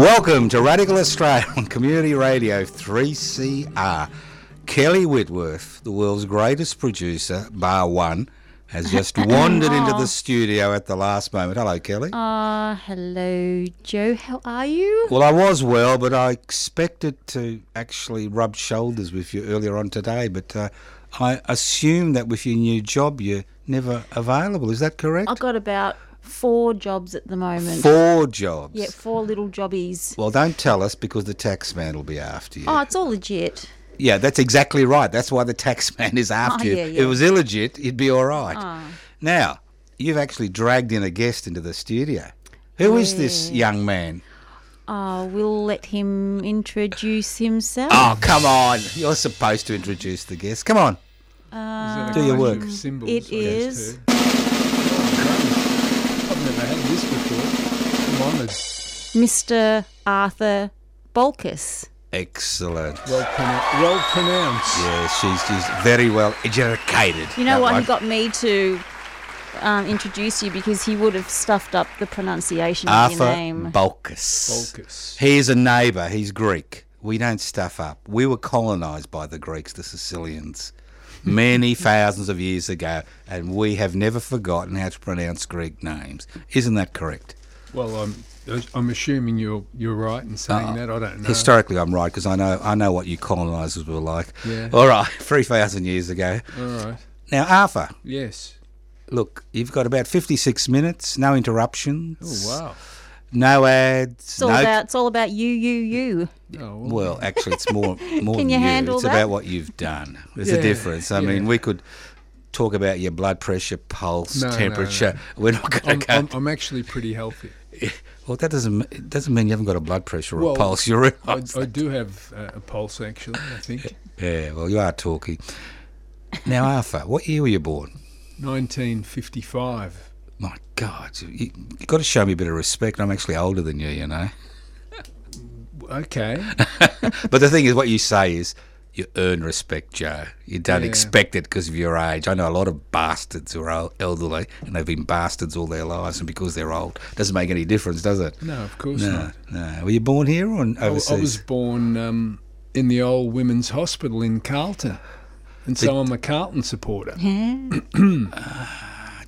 Welcome to Radical Australia on Community Radio 3CR. Kelly Whitworth, the world's greatest producer, bar one, has just wandered into the studio at the last moment. Hello, Kelly. Uh, hello, Joe. How are you? Well, I was well, but I expected to actually rub shoulders with you earlier on today. But uh, I assume that with your new job, you're never available. Is that correct? I've got about four jobs at the moment. Four jobs. Yeah, four little jobbies. Well, don't tell us because the tax man will be after you. Oh, it's all legit. Yeah, that's exactly right. That's why the tax man is after Oh, you. yeah, If it was illegit, you'd be all right. Oh. Now, you've actually dragged in a guest into the studio. Who is this young man? Oh, we'll let him introduce himself. Oh, come on. You're supposed to introduce the guest. Come on. Uh, Do your work. Symbols, It I guess, is. Too. I've never had this before. I'm honoured. Mr. Arthur Bolkas. Excellent. Well, pronou- well pronounced. Yeah, she's, she's very well educated. You know what? one. He got me to um, introduce you because he would have stuffed up the pronunciation of Arthur your name. Arthur Balkus. Balkus. He's a neighbour. He's Greek. We don't stuff up. We were colonised by the Greeks, the Sicilians, many thousands of years ago, and we have never forgotten how to pronounce Greek names. Isn't that correct? Well, I'm I'm assuming you're you're right in saying Uh, that. I don't know. Historically, I'm right because I know I know what you colonisers were like. Yeah. All right, three thousand years ago. All right. Now, Arthur, Yes. look, you've got about fifty-six minutes, no interruptions, Oh wow. No ads, It's all no about it's all about you, you, you. Oh, well, Well, actually, it's more more Can than you you. handle It's that? about what you've done. There's a difference. I yeah. mean, we could talk about your blood pressure, pulse, No, no, temperature. We're not going I'm, to go. I'm, I'm actually pretty healthy. well, that doesn't it doesn't mean you haven't got a blood pressure or Well, a pulse. You're in. I, I do have uh, a pulse actually. I think Yeah, well, you are talky. Now, Arthur, what year were you born? 1955. My God, you, you got to show me a bit of respect. I'm actually older than you, you know. Okay. But the thing is, what you say is you earn respect, Joe. You don't Yeah. expect it because of your age. I know a lot of bastards who are elderly and they've been bastards all their lives, and because they're old, doesn't make any difference, does it? No, of course No, not. no. Were you born here or in- I, I was born um, in the old women's hospital in Carlton, and so I'm a Carlton supporter.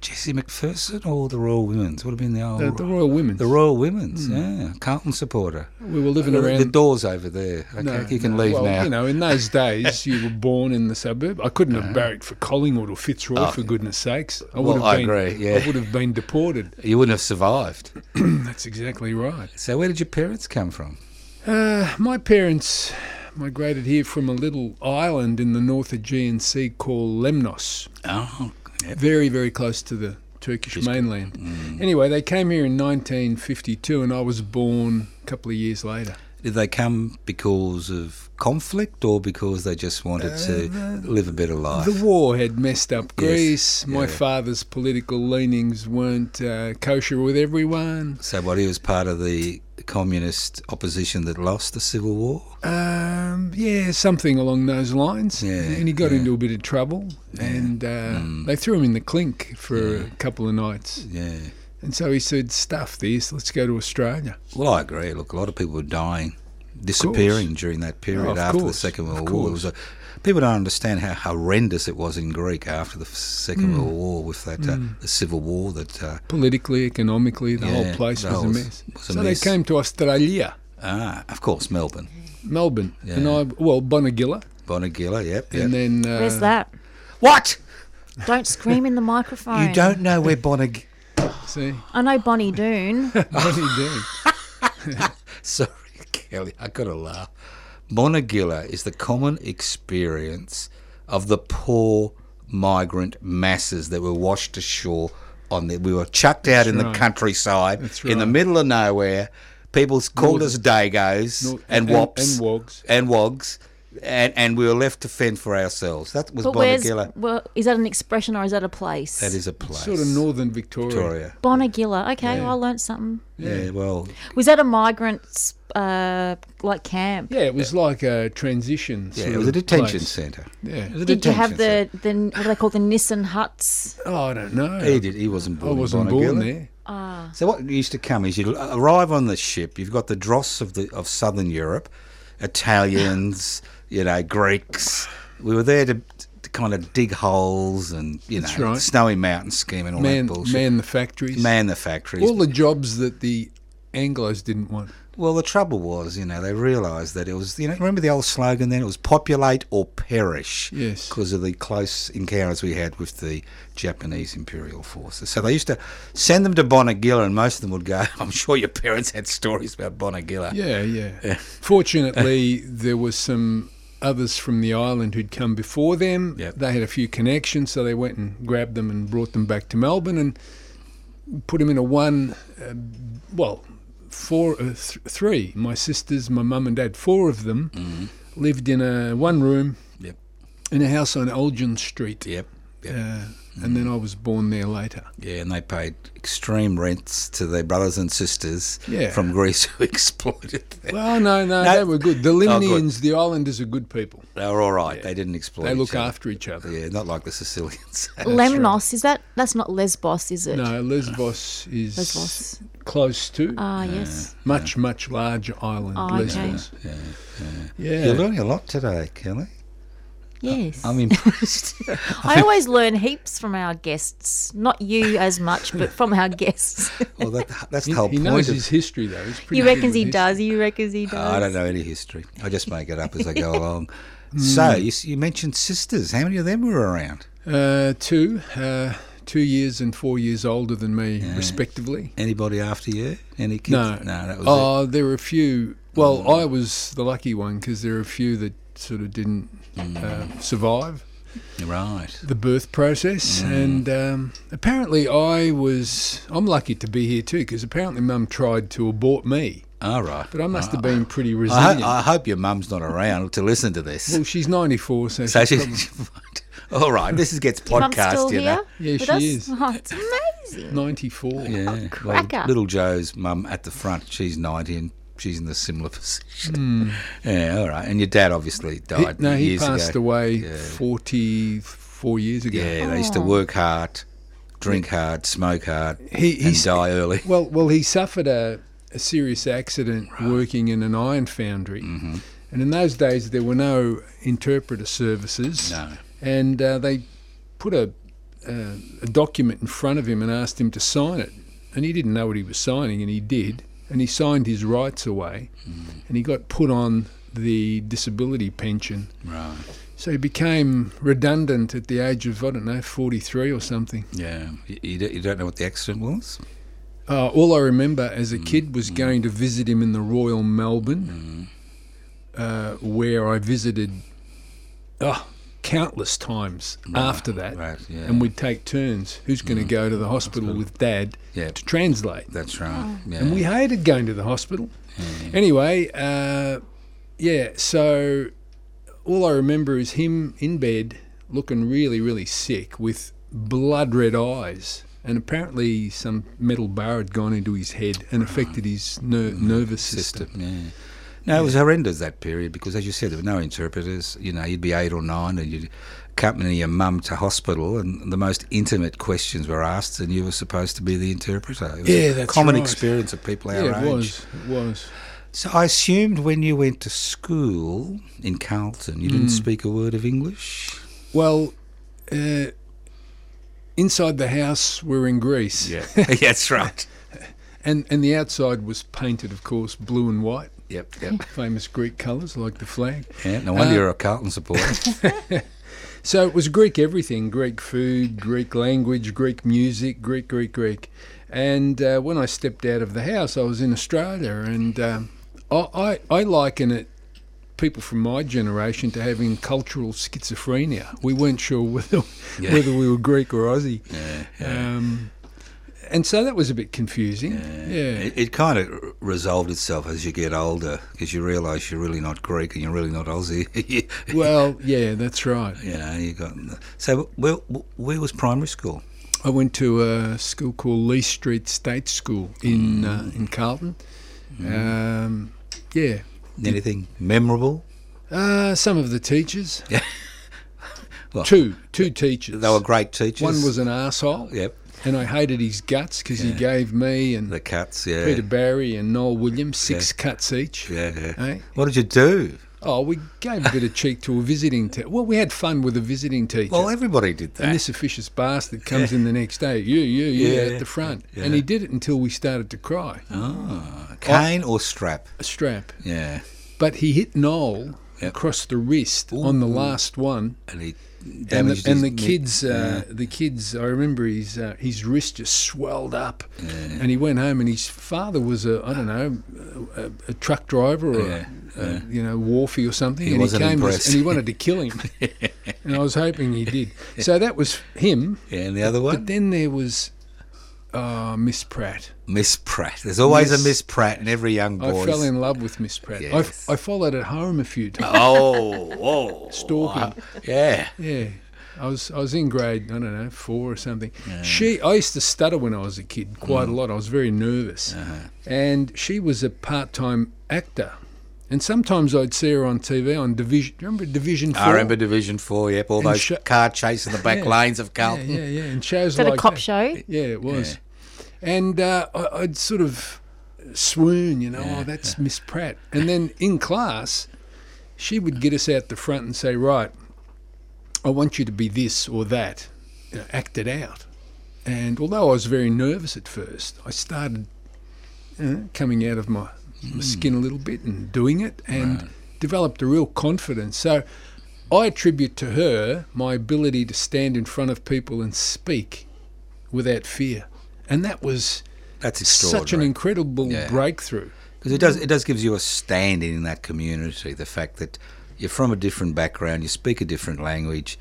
Jessie McPherson or the Royal Women's? Would have been the old. The, the Royal Women's. the Royal Women's, yeah. Carlton supporter. we were living The, around. the door's over there. Okay, No, you can no. leave well, now. You know, in those days, you were born in the suburb. I couldn't have barracked for Collingwood or Fitzroy, for goodness sakes. I would Oh. Well, have I been, agree, yeah. I would have been deported. you wouldn't have survived. That's exactly right. So, where did your parents come from? Uh, my parents migrated here from a little island in the north Aegean Sea called Lemnos, Oh, yeah. very, very close to the Turkish mainland. Mm. Anyway, they came here in 1952, and I was born a couple of years later. Did they come because of conflict or because they just wanted to live a better life? The war had messed up Yes, Greece. My father's political leanings weren't uh, kosher with everyone. so, what he was part of the communist opposition that lost the Civil War? Um, yeah, something along those lines. Yeah, and he got yeah. into a bit of trouble, and uh, they threw him in the clink for a couple of nights. Yeah. And so he said, "Stuff this. Let's go to Australia." Well, I agree. Look, a lot of people were dying, disappearing during that period Oh, after the Second World War. It was a, people don't understand how horrendous it was in Greek after the Second World War with that uh, the civil war that. Uh, Politically, economically, the Yeah, whole place the was a mess. was a so mess. they came to Australia, ah, of course, Melbourne, Melbourne, and I well Bonegilla, Bonegilla. Yep. yep. and then uh, Where's that? what? Don't scream in the microphone. You don't know where Bonag? see I know Bonnie Doon. Bonnie Doon. Sorry, Kelly, I gotta laugh. Bonegilla is the common experience of the poor migrant masses that were washed ashore on the. We were chucked out in the countryside, That's in the middle of nowhere. People called us dagos and, and- wops and wogs. and wogs, and, and we were left to fend for ourselves. That was But where's Bonegilla. well, is that an expression or is that a place? That is a place. sort of northern Victoria. Victoria. Bonegilla. Okay, Yeah. well, I learnt something. Yeah. well, Was that a migrants uh, like camp? Yeah, it was like a transition. yeah, it was a detention place. centre. Yeah. It was a Did you have the, the what do they call the Nissen huts? Oh, I don't know. He did. He wasn't born. in wasn't born Bonegilla. there. So what used to come is you arrive on the ship. You've got the dross of the of southern Europe, Italians, you know, Greeks. We were there to, to kind of dig holes and you That's know, right. snowy mountain scheme and all Man, that bullshit. man the factories. Man the factories. All the jobs that the Anglos didn't want. well, the trouble was, you know, they realised that it was, you know, remember the old slogan then? It was populate or perish. Yes. Because of the close encounters we had with the Japanese imperial forces. So they used to send them to Bonegilla, and most of them would go. I'm sure your parents had stories about Bonegilla. Yeah, yeah. Fortunately, there was some others from the island who'd come before them. Yep. They had a few connections, so they went and grabbed them and brought them back to Melbourne and put them in a one, uh, well, four, uh, th- three. My sisters, my mum and dad, four of them lived in a one room Yep. in a house on Elgin Street. Yep. yep. Uh, and then I was born there later. Yeah, and they paid extreme rents to their brothers and sisters Yeah. from Greece who exploited them. Well, no, no, No. they were good. The Oh, the islanders are good people. They were all right. They didn't exploit. They each look other. after each other. Yeah, not like the Sicilians. Lemnos is that? That's not Lesbos, is it? No, Lesbos is Lesbos. close to. Ah, yes. much, much larger island, Oh, okay. Lesbos. yeah, Yeah. You're learning a lot today, Kelly. Yes. I'm impressed. I always learn heaps from our guests. Not you as much, but from our guests. well, that, that's He, the whole he point. knows of, his history, though. He's pretty you reckons he history. does? You reckons he does? I don't know any history. I just make it up as I go along. Hmm. So you, you mentioned sisters. How many of them were around? Uh, two, uh, two years and four years older than me, respectively. Anybody after you? Any kids? No, no, that was Oh, there were a few. Well, I was the lucky one because there were a few that sort of didn't uh, survive. Right. the birth process, and um, apparently I was. I'm lucky to be here too because apparently Mum tried to abort me, All right. but I must have been pretty I, resilient. ho- I hope your mum's not around to listen to this. well, she's 94, so, so she's she, probably all right, this is gets Your mum's podcast, still you here? know. Yeah, she us? is. Oh, it's amazing. 94. Yeah, well, cracker. little Joe's mum at the front. She's ninety, and she's in a similar position. Hmm. Yeah, all right. And your dad obviously He- died. no, he passed ago. away Yeah. 44 years ago. Yeah, they used to work hard, drink hard, smoke hard, He- and die early. Well, well, he suffered a, a serious accident working in an iron foundry, Mm-hmm. and in those days there were no interpreter services. No. and uh, they put a, uh, a document in front of him and asked him to sign it, and he didn't know what he was signing, and he did, and he signed his rights away, Mm. and he got put on the disability pension. Right. So he became redundant at the age of I don't know, forty three or something. Yeah. You, you, don't, you don't know what the accident was? Uh, all I remember as a Mm. kid was going to visit him in the Royal Melbourne, uh, where I visited oh, countless times after that. right, yeah. And we'd take turns. Who's going to go to the hospital with Dad Yeah. to translate? That's right. Yeah. And we hated going to the hospital. Anyway, uh, yeah, so all I remember is him in bed looking really, really sick with blood red eyes. and apparently some metal bar had gone into his head and affected his ner- nervous system. system. Yeah. No, it was horrendous that period because, as you said, there were no interpreters. You know, you'd be eight or nine, and you'd accompany your mum to hospital, and the most intimate questions were asked, and you were supposed to be the interpreter. Yeah, a that's common right. experience of people our Yeah, age. it was. It was. So I assumed when you went to school in Carlton, you Hmm. didn't speak a word of English. Well, uh, inside the house we're in Greece. Yeah, that's right. And and the outside was painted, of course, blue and white, Yep, yep. famous Greek colours like the flag. Yeah, no wonder Uh, you're a Carlton supporter. So it was Greek everything: Greek food, Greek language, Greek music, Greek, Greek, Greek. And uh, when I stepped out of the house, I was in Australia, and um, I, I I liken it. People from my generation to having cultural schizophrenia. We weren't sure whether Yeah. whether we were Greek or Aussie. yeah, yeah. Um, and so that was a bit confusing. Yeah. It, it kind of resolved itself as you get older because you realise you're really not Greek and you're really not Aussie. Well, yeah, that's right. know, you got. So, where, where was primary school? I went to a school called Lee Street State School in uh, in Carlton. Um, yeah, Anything memorable? uh, some of the teachers. Yeah. Well, two two teachers. They were great teachers. One was an arsehole, Yep, and I hated his guts because Yeah. he gave me and the cuts. Yeah, Peter Barry and Noel Williams six cuts each. yeah, yeah. Eh? What did you do? Oh, we gave a bit of cheek to a visiting teacher. Well, we had fun with a visiting teacher. Well, everybody did that. and this officious bastard comes in the next day, you, you, you, Yeah, at the front. yeah. And he did it until we started to cry. Ah, cane or strap? A strap. Yeah, But he hit Noel Yep. across the wrist on the last one. and he And the, and the kids, uh, the kids. I remember his uh, his wrist just swelled up, and he went home. And his father was a I don't know a, a truck driver or Yeah, a, a, you know wharfie or something. He and wasn't he came us- and he wanted to kill him. and I was hoping he did. So that was him. Yeah, and the other one. But then there was uh, Miss Pratt. Miss Pratt. There's always Miss- a Miss Pratt in every young boy. I fell in love with Miss Pratt. Yes. I, I followed it home a few times. Oh, whoa. Stalking. Yeah. Yeah. I was I was in grade I don't know four or something. She I used to stutter when I was a kid quite Mm. a lot. I was very nervous, Uh-huh. and she was a part time actor. And sometimes I'd see her on TV on Division. Do you remember Division Four? I remember Division Four. Yep, all And those sh- car chase in the back Yeah. lanes of Yeah, Carlton. yeah, yeah. And shows Is that like a cop that. show? Yeah, it was. And uh, I, I'd sort of swoon, you know, Yeah, oh, that's Miss Pratt. And then in class, she would get us out the front and say, right, I want you to be this or that, you know, act it out. And although I was very nervous at first, I started you know, coming out of my, my skin a little bit and doing it and developed a real confidence. So I attribute to her my ability to stand in front of people and speak without fear. And that was That's such an incredible Yeah. breakthrough. Because it does it does gives you a standing in that community. The fact that you're from a different background, you speak a different language,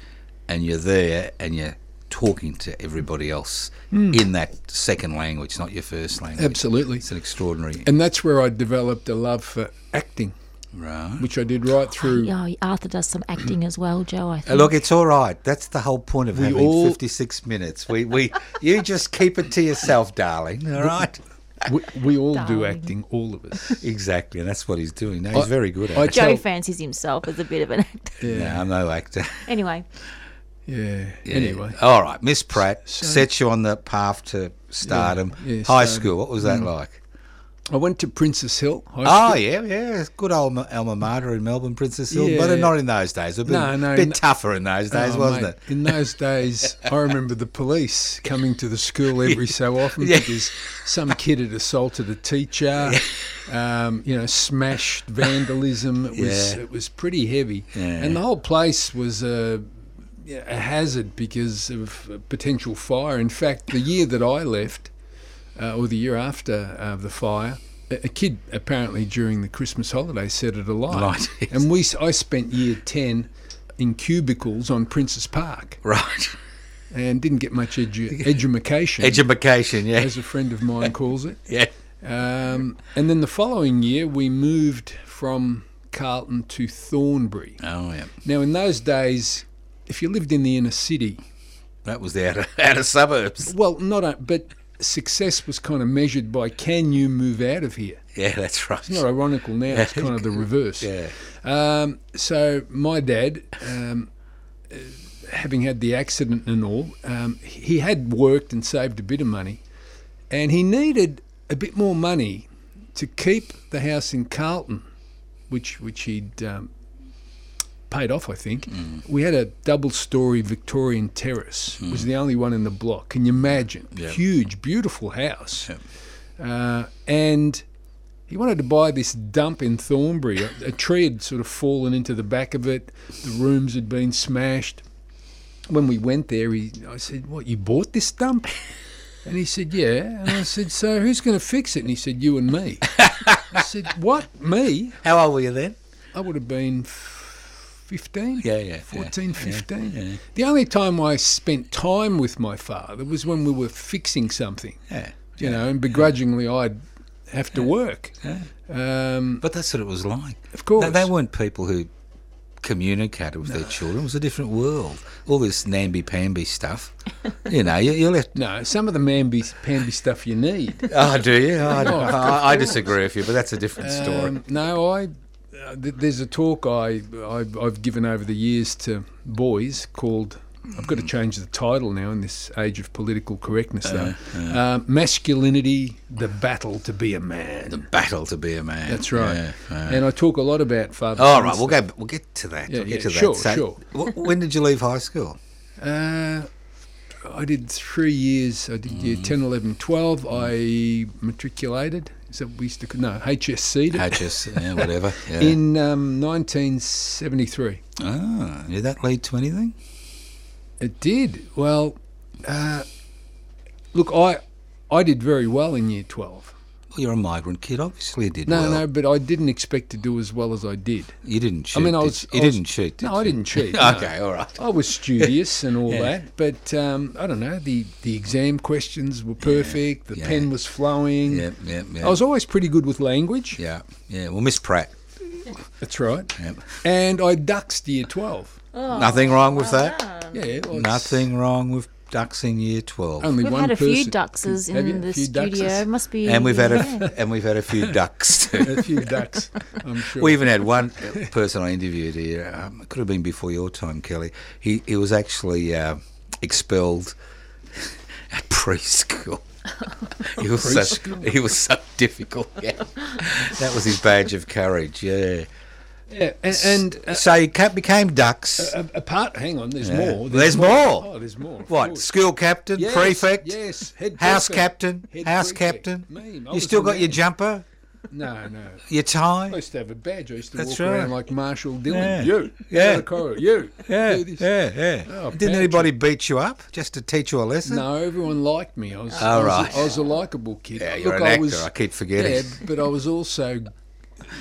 and you're there and you're talking to everybody else hmm. in that second language, not your first language. Absolutely. It's an extraordinary. And that's where I developed a love for acting, Right. which I did right through. Oh, Arthur does some acting as well, Joe. I think. Look, it's all right. That's the whole point of We having all- 56 minutes. We, we, you just keep it to yourself, darling. All right. We, we all do acting, all of us. Exactly, and that's what he's doing. No, he's I- very good at I it. Joe tell- fancies himself as a bit of an actor. No, I'm no actor. Anyway, Yeah. Yeah. Anyway, All right, Miss Pratt So- sets you on the path to stardom. Yeah, yeah, High stardom. school, what was that mm. like? I went to Princes Hill. High Oh, yeah, yeah. Good old ma- alma mater in Melbourne, Princes Hill. Yeah. But not in those days. A bit, No, no, bit no. tougher in those days, Oh, wasn't mate, it? In those days, I remember the police coming to the school every so often Yeah. because some kid had assaulted a teacher, um, you know, smashed vandalism. It was Yeah. it was pretty heavy, Yeah. and the whole place was a, a hazard because of potential fire. In fact, the year that I left, uh, or the year after uh, the fire. a- A kid apparently during the Christmas holiday set it alight, Right, yes. and we I spent year ten in cubicles on Princes Park Right. and didn't get much edu- education, Education, yeah. as a friend of mine calls it. Yeah. Um, and then the following year, we moved from Carlton to Thornbury. Oh, yeah. Now, in those days, if you lived in the inner city, That was the outer, outer suburbs. Well, not a, but success was kind of measured by can you move out of here. Yeah, that's right. It's not ironical now; it's kind of the reverse. Yeah. Um, so my dad, um, having had the accident and all, um, he had worked and saved a bit of money, and he needed a bit more money to keep the house in Carlton, which which he'd um, paid off, I think. We had a double-story Victorian terrace. It was the only one in the block. Can you imagine? Yeah. Huge, beautiful house, uh, and he wanted to buy this dump in Thornbury. A, a tree had sort of fallen into the back of it. The rooms had been smashed. When we went there, he, I said, "What? You bought this dump?" And he said, "Yeah." And I said, "So who's going to fix it?" And he said, "You and me." I said, "What? Me?" How old were you then? I would have been 15. Yeah, yeah, 14, yeah, 15. yeah. The only time I spent time with my father was when we were fixing something, Yeah. you know, and begrudgingly I'd have to work. Um, But that's what it was like. Of course. They, they weren't people who communicated with their children. It was a different world. All this namby-pamby stuff. you know, you, you left... no, some of the mamby, pamby stuff you need. Oh, do you? I, Oh, I, I disagree with you, but that's a different story. Um, no, I. Uh, th- there's a talk I, I I've given over the years to boys called. I've got to change the title now in this age of political correctness, though. Uh, masculinity: the battle to be a man. The battle to be a man. That's right. Yeah, yeah. And I talk a lot about father. All son right, we'll go. We'll get to that. Yeah, we'll get to sure, that. sure. when did you leave high school? Uh, I did three years. I did year 10, 11, 12. I matriculated. Is that what we used to no HSC HS, yeah, whatever. Yeah. in um, 1973. ah, did that lead to anything? It did. Well, uh, look, I I did very well in year 12. Well, you're a migrant kid. Obviously, you did No, well. no, but I didn't expect to do as well as I did. You didn't cheat. I mean, I was. you? You I was- didn't cheat. Did no, I didn't cheat. no. okay, all right. I was studious and all Yeah. that, but um, I don't know. The the exam questions were perfect. The yeah. pen was flowing. Yeah, yeah, yeah. I was always pretty good with language. yeah, yeah. Well, Miss Pratt. That's right. Yep. And I duxed year 12. Nothing wrong with that. Yeah, it Nothing wrong with ducks in year twelve. Only We've one had a few person- duxes Have you? in the studio. duxes? Must be. and we've had yeah. a and we've had a few ducks a few ducks. I'm sure. We even had one person I interviewed here. Um, it could have been before your time, Kelly. He he was actually uh, expelled at preschool. he was so he was so difficult. Yeah, that was his badge of courage. Yeah. Yeah, and, and uh, So you became ducks. a- apart, hang on, there's Yeah. more. There's more. Oh, there's more. what? course. School captain, Yes, prefect, Yes, head house captain, head house prefect. captain. Me, you still got your jumper, No, no. your tie. I used to have a badge. I used to That's walk right. around like Marshall Dillon. Yeah. You, Yeah. Corridor. You, Yeah, yeah, yeah. Oh, Didn't anybody beat you up just to teach you a lesson? No, everyone liked me. I was, Oh, I was, right. a, I was a likable kid. Yeah, you're Look, an I actor. Was, I keep forgetting. Yeah, but I was also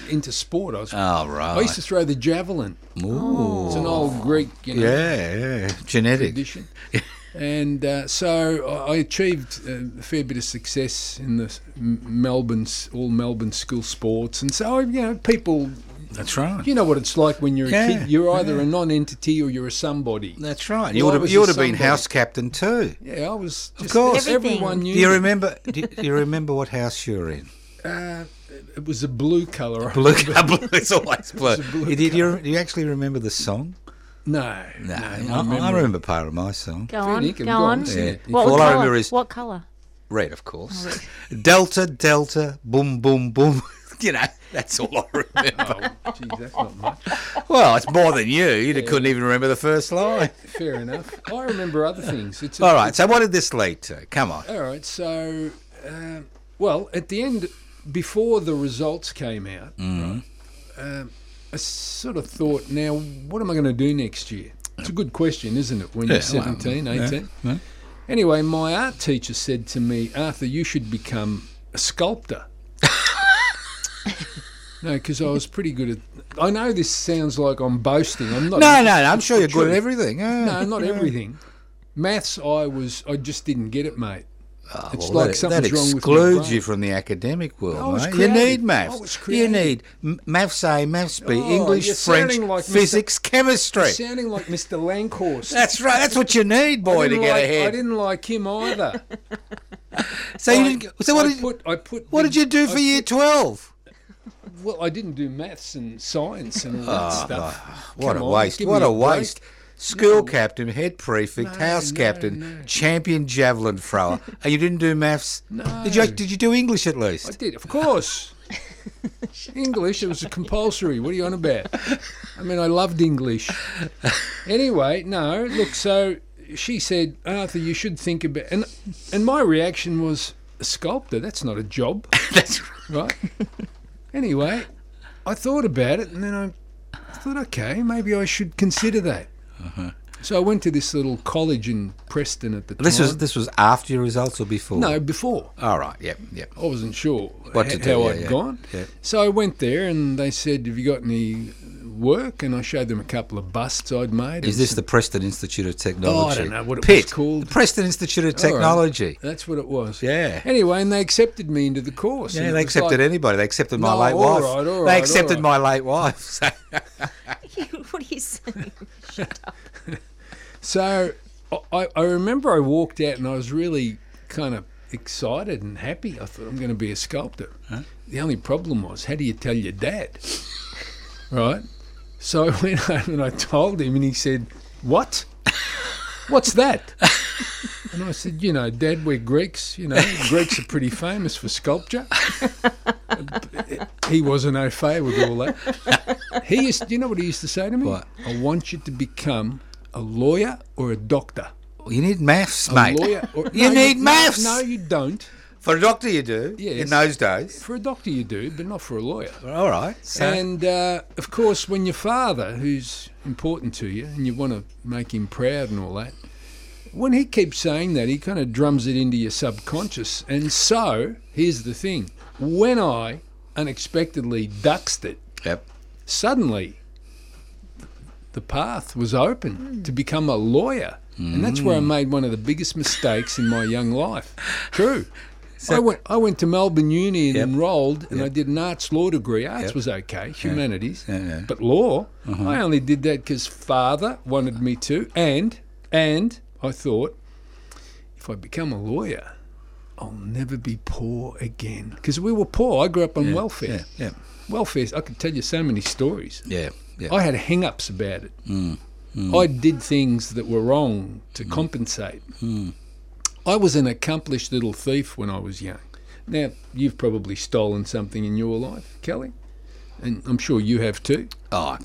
into sport. I was. Oh, right. I used to throw the javelin. Ooh. It's an old Greek, you know, Yeah, yeah. Genetic. tradition. and uh, so I I achieved uh, a fair bit of success in the s- M- Melbourne's all Melbourne school sports, and so you know people. That's right. You know what it's like when you're a Yeah, kid. You're either a non-entity or you're a somebody. That's right. You would have you would have been house captain too. Yeah, I was. Just, course. everyone knew. Do you remember? Do you, do you remember what house you were in? Uh, it was a blue colour. Blue. blue. It's always blue. a blue You- Did you, do you actually remember the song? No, No, no, I, my I remember part of my song. Go on, go go on. on, sing it. What All I colour? remember is what colour? red, of course. Delta, Delta, boom, boom, boom. you know, that's all I remember. Oh, geez, that's not much. Well, it's more than you. You couldn't even remember the first line. Fair enough. I remember other things. It's a, All right. So what did this lead to? Come on. All right. So, um well, at the end, before the results came out, right, um, I sort of thought, now, what am I going to do next year? It's a good question, isn't it, when Yeah, you're well, 17, yeah, 18? yeah. Anyway, my art teacher said to me, Arthur, you should become a sculptor. no, because I was pretty good at. I know this sounds like I'm boasting. I'm not. No, no, no. I'm sure you're good at everything. Yeah, No, not yeah. everything. Maths, I was. I just didn't get it, mate. Oh, it's well, like that, that wrong with my excludes you from the academic world, I mate. You need maths. You need maths A, maths B, Oh, English, French, like Mr. physics, chemistry. You're sounding like Mr. Lankhorst. That's right. That's what you need, boy, I to get like, ahead. I didn't like him either. so you didn't. So what I did put, I put what did you do for put- year twelve? Well, I didn't do maths and science and all that ah, stuff. Ah, what Come a on, waste! What a break. waste! School captain, head prefect, No, house no, captain, no. champion javelin thrower, and oh, you didn't do maths. No. Did you? Did you do English at least? I did, of course. English, it was a compulsory. What are you on about? I mean, I loved English. Anyway, no, look, so she said, Arthur, you should think about and and my reaction was a sculptor, that's not a job, That's right? anyway, I thought about it and then I thought, okay, maybe I should consider that. Uh-huh. So I went to this little college in Preston at the This time. was this was after your results or before? no, before. All right. Yep. Yep. I wasn't sure What h- to do, how yeah, I'd yeah, gone. yeah. So I went there and they said, Have you got any work? And I showed them a couple of busts I'd made. Is this the Preston Institute of Oh, Technology? I don't know what it Pitt, was called. The Preston Institute of All right. Technology. That's what it was. Yeah. Anyway, and they accepted me into the course. Yeah, they accepted like- anybody. They accepted my No, late all wife. right, all they accepted all my late wife. So- what are you saying? So I, I remember I walked out and I was really kind of excited and happy. I thought I'm going to be a sculptor. The only problem was, how do you tell your dad? right? So I went home and I told him, and he said, What? What's that? And I said, You know, Dad, we're Greeks. You know, Greeks are pretty famous for sculpture. he wasn't au fait with all that. He used, you know what he used to say to me? What? I want you to become a lawyer or a doctor. you need maths, A mate. lawyer or, You No, need no, maths. No, you don't. For a doctor, you do. Yes. In those days. For a doctor, you do, but not for a lawyer. All right. So, And uh, of course, when your father, who's important to you, and you want to make him proud and all that, when he keeps saying that, he kind of drums it into your subconscious. And so, here's the thing when I unexpectedly duxed it, yep. suddenly the path was open hmm. to become a lawyer. And that's where I hmm. made one of the biggest mistakes in my young life. True. I went I went to Melbourne Uni and Yep. enrolled and I did an arts law degree. Arts Yep. was okay, humanities. Yeah, yeah. But law, uh-huh. I only did that because father wanted me to and and I thought if I become a lawyer, I'll never be poor again. Because we were poor. I grew up on Yeah, welfare. Yeah. Yeah. Welfare, I could tell you so many stories. Yeah. yeah. I had hang ups about it. Mm, I did things that were wrong to compensate. Mm. I was an accomplished little thief when I was young. Now, you've probably stolen something in your life, Kelly, and I'm sure you have too. oh,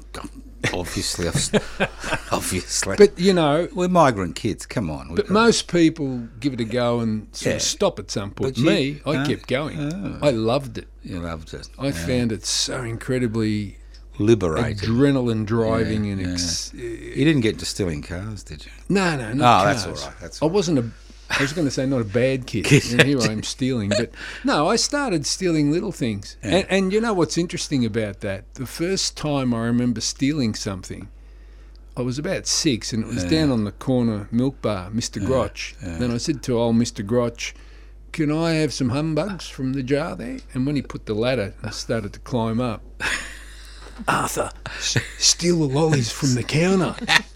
obviously. Obviously. But, you know, we're migrant kids. Come on. But most people give it a go and sort Yeah. of stop at some point. You- Me, I uh, kept going. oh. I loved it. You loved it. I found it so incredibly Liberating. adrenaline driving Yeah, and yeah. ex- You didn't get to stealing cars, did you? No, no, Oh, not that's cars. all right, that's I wasn't a. I was going to say not a bad kid, and here I am stealing. But no, I started stealing little things. Yeah. And, and you know what's interesting about that? The first time I remember stealing something, I was about six, and it was down on the corner milk bar, Mr. Grotch. Then I said to old Mr. Grotch, "Can I have some humbugs from the jar there?" And when he put the ladder, I started to climb up. Arthur, steal the lollies from the counter.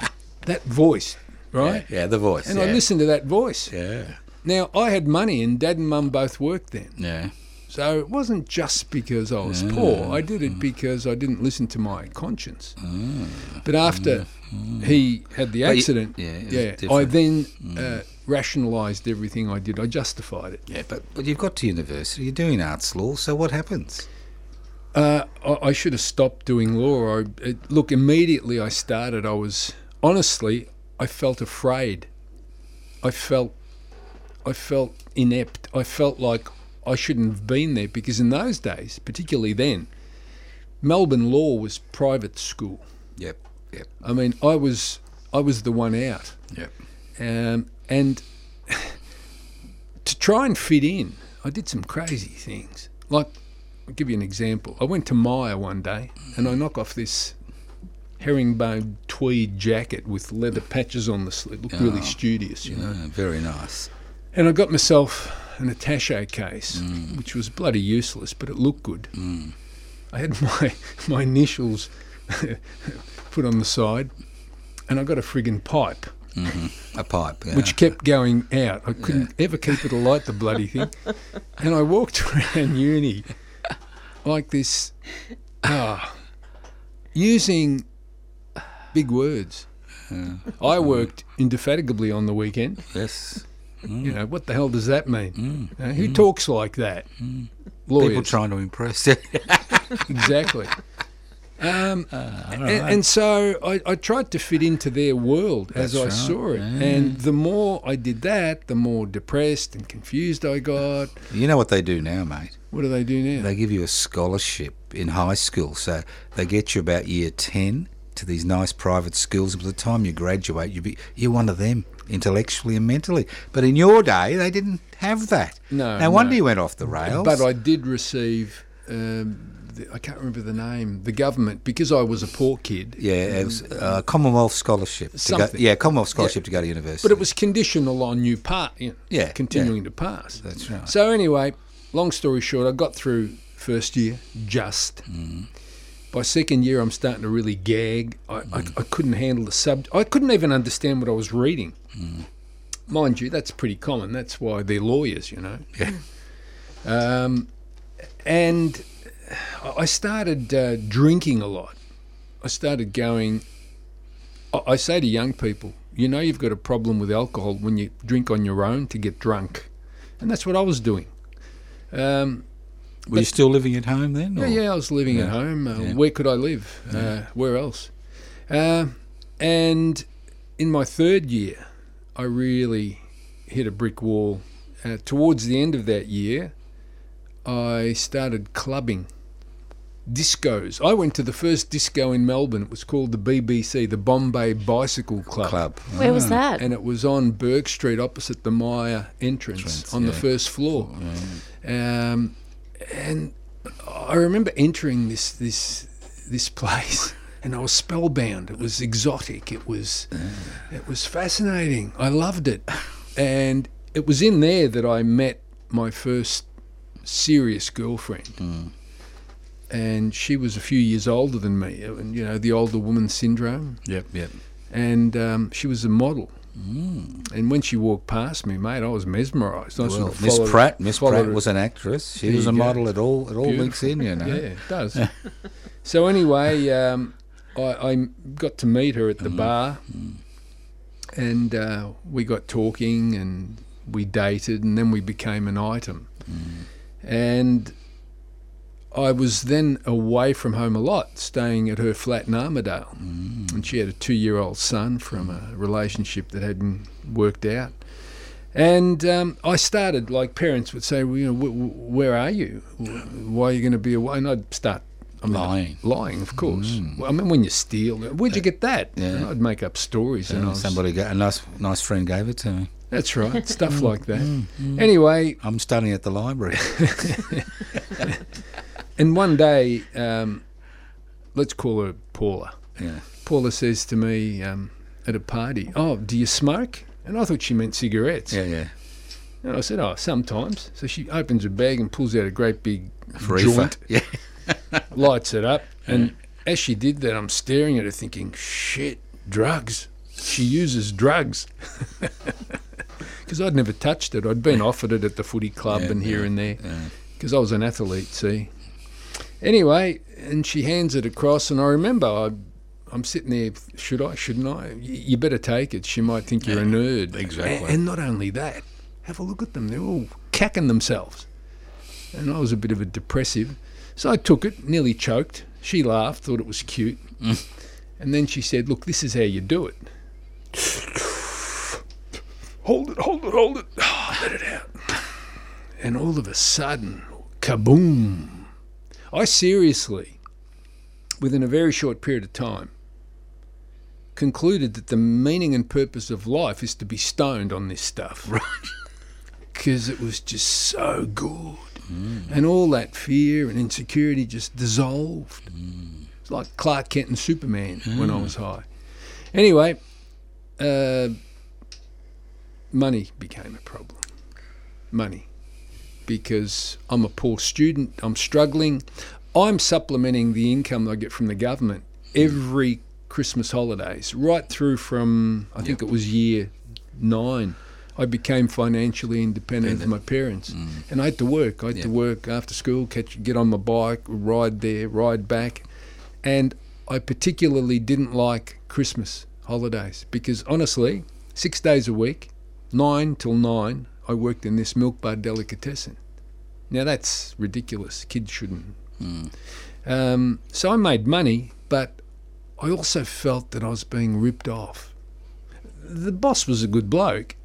that voice, right? Yeah, the voice. And yeah. I listened to that voice. Yeah. Now, I had money, and dad and mum both worked then. Yeah. So it wasn't just because I was poor. I did it because I didn't listen to my conscience. But after he had the But you- accident, yeah, it I then uh, rationalised everything I did. I justified it. Yeah, but, but you've got to university. You're doing arts law, so what happens? Uh, I, I should have stopped doing law. I, it, look, immediately I started, I was honestly, I felt afraid. I felt, I felt inept. I felt like I shouldn't have been there because in those days, particularly then, Melbourne law was private school. Yep. Yep. I mean, I was, I was the one out, Yep. um, and to try and fit in, I did some crazy things. Like, I'll give you an example. I went to Myer one day and I knock off this herringbone tweed jacket with leather patches on the sleeve. It looked really Oh. studious, you know. Very nice. And I got myself an attache case, mm. which was bloody useless, but it looked good. Mm. I had my my initials put on the side, and I got a friggin' pipe, mm-hmm. A pipe. Yeah. which kept going out. I couldn't ever keep it alight, the bloody thing. And I walked around uni like this, ah, using big words. Uh, I worked indefatigably on the weekend. yes. You know, what the hell does that mean? Mm. Uh, who mm. talks like that? Mm. Lawyers. People trying to impress. exactly. Um, ah, and, and so I, I tried to fit into their world as I right, saw it. yeah. And the more I did that, the more depressed and confused I got. you know what they do now, mate? What do they do now? They give you a scholarship in high school, so they get you about year ten to these nice private schools. By the time you graduate, you be you're one of them intellectually and mentally. But in your day, they didn't have that. No, No wonder no. you went off the rails. But I did receive, um, the, I can't remember the name, the government, because I was a poor kid. yeah, it was uh, Commonwealth scholarship. To go, yeah, Commonwealth scholarship to go to university. But it was conditional on you part, you know, Yeah, continuing to pass. That's right. So anyway, long story short, I got through first year just. Mm. By second year, I'm starting to really gag. I, I, Mm. I couldn't handle the subject. I couldn't even understand what I was reading. Mm. Mind you, that's pretty common. That's why they're lawyers, you know. Yeah. Um, and I started uh, drinking a lot. I started going. I- I say to young people, you know, you've got a problem with alcohol when you drink on your own to get drunk, and that's what I was doing. Um, Were you still living at home then? yeah, or- yeah, I was living at home. Uh, Yeah. Where could I live? Uh, where else? Uh, and in my third year, I really hit a brick wall. Uh, towards the end of that year, I started clubbing discos. I went to the first disco in Melbourne. It was called the BBC, the Bombay Bicycle Club. Club. Where was Ah. that? And it was on Bourke Street opposite the Myer entrance Entrance, on the first floor. Um, and I remember entering this this this place and I was spellbound. It was exotic. It was it was fascinating. I loved it. And it was in there that I met my first serious girlfriend. And she was a few years older than me, and you know the older woman syndrome Yep, yep. and um, she was a model. And when she walked past me, mate, I was mesmerised. I sort of Miss Pratt, Miss Pratt was an actress. She was a go. model. It all it all links in, you know. Yeah, it does. so anyway, um, I, I got to meet her at the bar, and uh, we got talking, and we dated, and then we became an item. And I was then away from home a lot, staying at her flat in Armadale, mm. and she had a two-year-old son from a relationship that hadn't worked out. And um, I started, like parents would say, well, you know, w- w- where are you? Why are you going to be away? And I'd start I mean, Lying. Lying, of course. Mm. Well, I mean, when you steal, where'd you uh, get that? Yeah. And I'd make up stories. and I And was, somebody, got, a nice nice friend gave it to me. That's right, stuff mm. like that. Anyway, I'm studying at the library. and one day, um, let's call her Paula. yeah. Paula says to me um, at a party, "Oh, do you smoke?" And I thought she meant cigarettes. Yeah, yeah. And I said, "Oh, sometimes." So she opens a bag and pulls out a great big Reefer. joint, Yeah. lights it up, and as she did that, I'm staring at her, thinking, "Shit, drugs." She uses drugs. Because I'd never touched it. I'd been offered it at the footy club Yeah, and here yeah, and there. yeah. Because I was an athlete, see. Anyway, and she hands it across, and I remember I, I'm sitting there. Should I? Shouldn't I? You better take it. She might think you're a nerd. exactly. A- And, not only that, have a look at them. They're all cacking themselves. And I was a bit of a depressive, so I took it, nearly choked. She laughed, thought it was cute, mm. and then she said, "Look, this is how you do it." hold it, hold it, hold it. let it out. And all of a sudden, kaboom! I seriously, within a very short period of time, concluded that the meaning and purpose of life is to be stoned on this stuff. Right. Because it was just so good. Mm. And all that fear and insecurity just dissolved. Mm. It's like Clark Kent and Superman when I mm. was high. Anyway, uh, money became a problem. money because I'm a poor student. I'm struggling. I'm supplementing the income that I get from the government every Christmas holidays, right through from I think it was year nine. I became financially independent of my parents, mm. and I had to work. I had to work after school, catch, get on my bike, ride there, ride back, and I particularly didn't like Christmas holidays because honestly, six days a week, nine till nine, I worked in this milk bar delicatessen. Now that's ridiculous. Kids shouldn't. Hmm. Um, so I made money, but I also felt that I was being ripped off. The boss was a good bloke.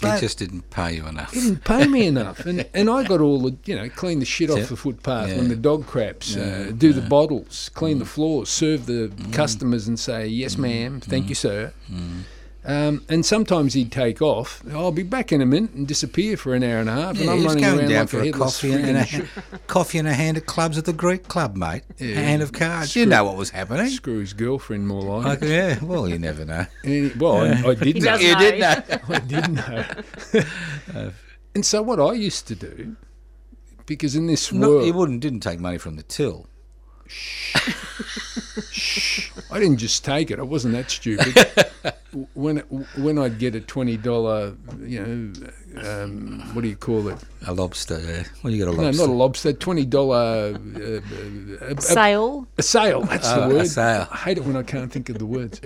He just didn't pay you enough. He didn't pay me enough, and and I got all the you know clean the shit off Yeah. the footpath Yeah. when the dog craps, uh, Yeah, uh, do the bottles, clean the hmm. floors, serve the hmm. customers, and say yes, ma'am, thank you, sir. Um, and sometimes he'd take off. I'll be back in a minute and disappear for an hour and a half, and I'm he running going around down like for a a coffee and, a, friggin' coffee and a hand of clubs at the Greek club, mate. Yeah. A hand of cards. You know what was happening. screw his girlfriend more like. Like, yeah, well, you never know. Any- well, I, I did He know. does you know. did know. I did know. and so what I used to do, because in this No, world, he wouldn't didn't take money from the till. I didn't just take it. I wasn't that stupid. when when I'd get a twenty dollar, you know, um, what do you call it? A lobster. Yeah. Well, you got a No, lobster. not a lobster. Twenty dollar uh, uh, a, Sale. a sale. That's Oh, the a word. sale. I hate it when I can't think of the words.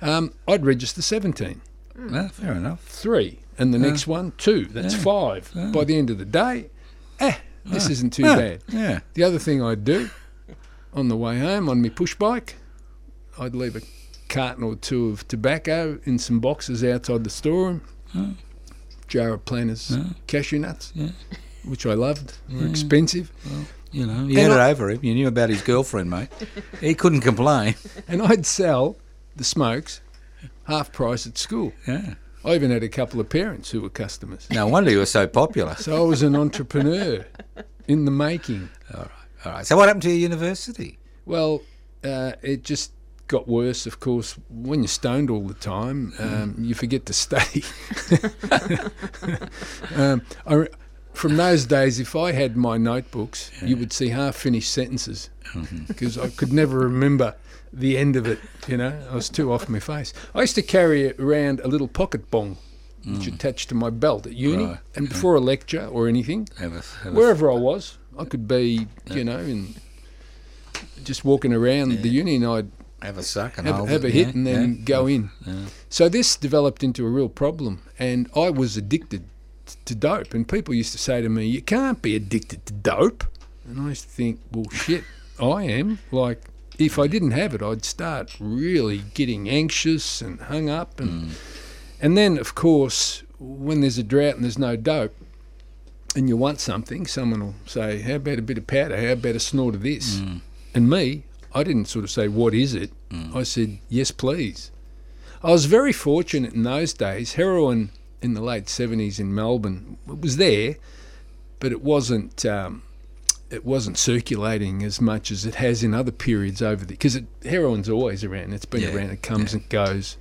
Um, I'd register seventeen. Well, fair enough. three, and the next one two. That's five. By the end of the day, eh, this isn't too Yeah, bad. Yeah. The other thing I'd do on the way home on my push bike, I'd leave a carton or two of tobacco in some boxes outside the storeroom, jar of planters cashew nuts, which I loved, were expensive, You know, you And had I- it over him. You knew about his girlfriend, mate. He couldn't complain. and I'd sell the smokes half price at school. Yeah. I even had a couple of parents who were customers. No wonder you were so popular. So I was an entrepreneur in the making. All right. So what happened to your university? Well, uh, it just got worse, of course. When you're stoned all the time, um, you forget to study. um, I, from those days, if I had my notebooks, you would see half finished sentences because I could never remember the end of it. You know, I was too off my face. I used to carry around a little pocket bong. Which attached to my belt at uni, Right, and before a lecture or anything, Have a, have wherever I was, I could be, you know, in just walking around the uni, and I'd have a suck and have, have a hit yeah, and then yeah. go in. So this developed into a real problem, and I was addicted to dope. And people used to say to me, "You can't be addicted to dope," and I used to think, "Well, shit, I am." Like, if I didn't have it, I'd start really getting anxious and hung up, and mm. and then of course, when there's a drought and there's no dope. And you want something, someone will say, How about a bit of powder? How about a snort of this? Mm. And me, I didn't sort of say, What is it? I said, Yes, please. I was very fortunate in those days. Heroin in the late 70s in Melbourne it was there, but it wasn't. Um, it wasn't circulating as much as it has in other periods over the because heroin's always around. It's been Yeah, around. It comes and goes.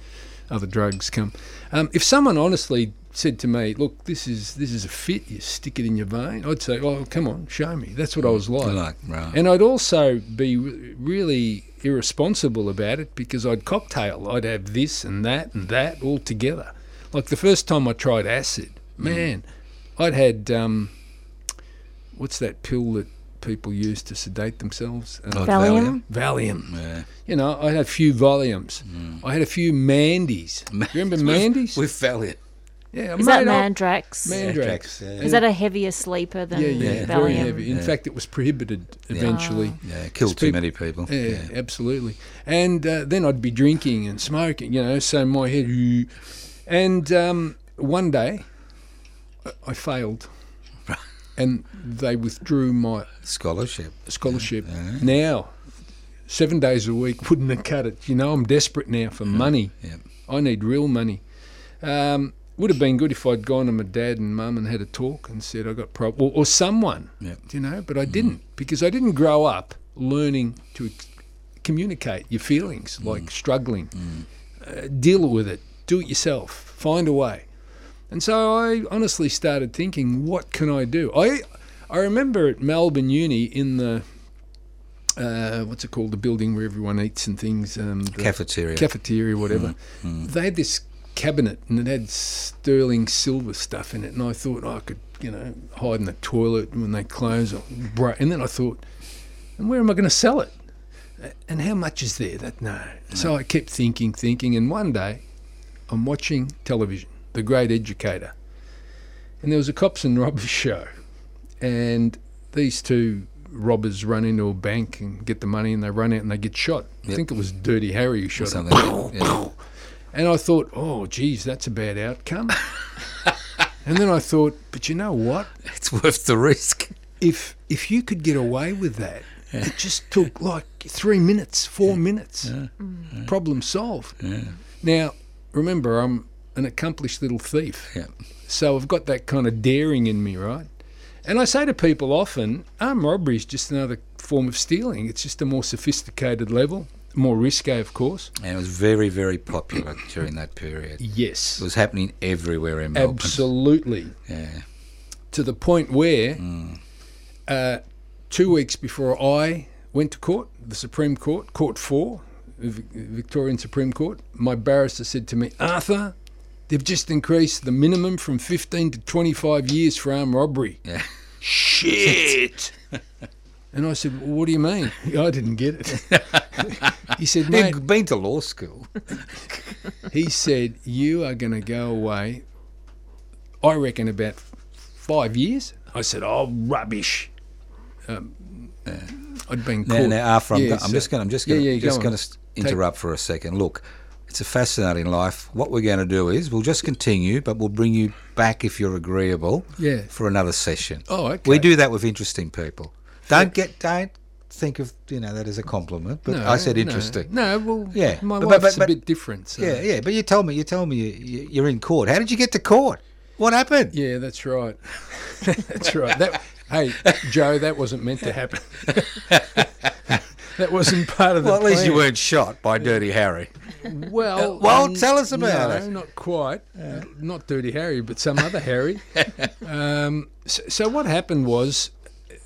Other drugs come. Um, if someone honestly said to me, "Look, this is this is a fit. You stick it in your vein," I'd say, "Oh, come on, show me." That's what I was like. Like, right. And I'd also be really irresponsible about it because I'd cocktail. I'd have this and that and that all together. Like the first time I tried acid, man, I'd had um, what's that pill that people use to sedate themselves? Uh, Like Valium? Valium. Yeah. You know, I had a few Valiums. I had a few Mandies. You remember Mandies? We fell in. Yeah, Is that mate, I- Mandrax? Mandrax. Yeah, Is that a heavier sleeper than Yeah, yeah, Yeah. very heavy. In Yeah. fact, it was prohibited eventually. Yeah, killed too people- many people. Yeah, absolutely. And uh, then I'd be drinking and smoking, you know, so my head. And um, one day, I- I failed, and they withdrew my Scholarship. scholarship. Now, seven days a week wouldn't have cut it. You know, I'm desperate now for money. Yeah. I need real money. Um, would have been good if I'd gone to my dad and mum and had a talk and said I got prob or, or someone, Yep. you know. But I didn't because I didn't grow up learning to communicate your feelings, like struggling, uh, deal with it, do it yourself, find a way. And so I honestly started thinking, what can I do? I I remember at Melbourne Uni in the uh, what's it called, the building where everyone eats and things, um, Cafeteria. cafeteria, whatever. They had this cabinet and it had sterling silver stuff in it, and I thought I could, you know, hide in the toilet when they close. Or and then I thought, and where am I going to sell it? And how much is there? That no. So I kept thinking, thinking, and one day I'm watching television, The Great Educator, and there was a cops and robbers show, and these two robbers run into a bank and get the money, and they run out and they get shot. I think it was Dirty Harry who shot them. Something. yeah. And I thought, oh, geez, that's a bad outcome. and then I thought, but you know what? It's worth the risk. If if you could get away with that, it just took like three minutes, four minutes, mm. problem solved. Now, remember, I'm an accomplished little thief, Yeah. so I've got that kind of daring in me, right? And I say to people often, armed robbery is just another form of stealing. It's just a more sophisticated level, more risque, of course. And it was very, very popular during that period. Yes. It was happening everywhere in Melbourne. absolutely. Yeah. to the point where uh, two weeks before I went to court, the Supreme Court, Court 4, Victorian Supreme Court, my barrister said to me, Arthur, they've just increased the minimum from 15 to 25 years for armed robbery. Yeah. Shit! and I said, well, what do you mean? I didn't get it. he said, mate, You've been to law school. he said, you are going to go away, I reckon, about five years. I said, oh, rubbish. Um, I'd been Now, caught. now Arthur, I'm, Yeah, go- I'm so- just going. I'm just going. yeah, go just going to interrupt for a second. Look, it's a fascinating life. What we're going to do is we'll just continue, but we'll bring you back if you're agreeable. Yeah. For another session. Oh, okay. We do that with interesting people. Don't get. Don't think of you know that as a compliment. But No, I said interesting. No, well, Yeah, my but- but- life's but- a bit different. So. Yeah, yeah. But you tell me. You tell me you, you, you're in court. How did you get to court? What happened? Yeah, that's right. that's right. That, hey, Joe, that wasn't meant to happen. that wasn't part of the Well, at least you weren't shot by Dirty Harry. Well, Well, um, tell us about no, it. not quite. Uh, not Dirty Harry, but some other Harry. um, so, so what happened was,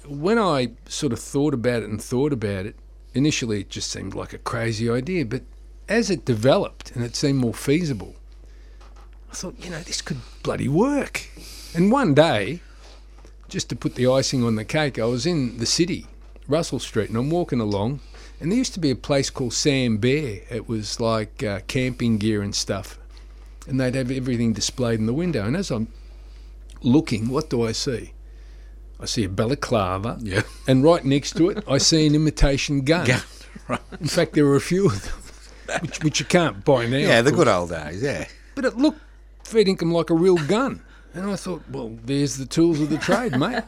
when I sort of thought about it and thought about it, initially it just seemed like a crazy idea, but as it developed and it seemed more feasible, I thought, you know, this could bloody work. And one day, just to put the icing on the cake, I was in the city, Russell Street, and I'm walking along, and there used to be a place called Sam Bear. It was like uh, camping gear and stuff, and they'd have everything displayed in the window. And as I'm looking, what do I see? I see a balaclava, Yeah. and right next to it, I see an imitation gun. Gun, right. In fact, there were a few of them, which, which you can't buy now. Yeah, the course. good old days. Yeah. But it looked fair income like a real gun. And I thought, well, there's the tools of the trade, mate.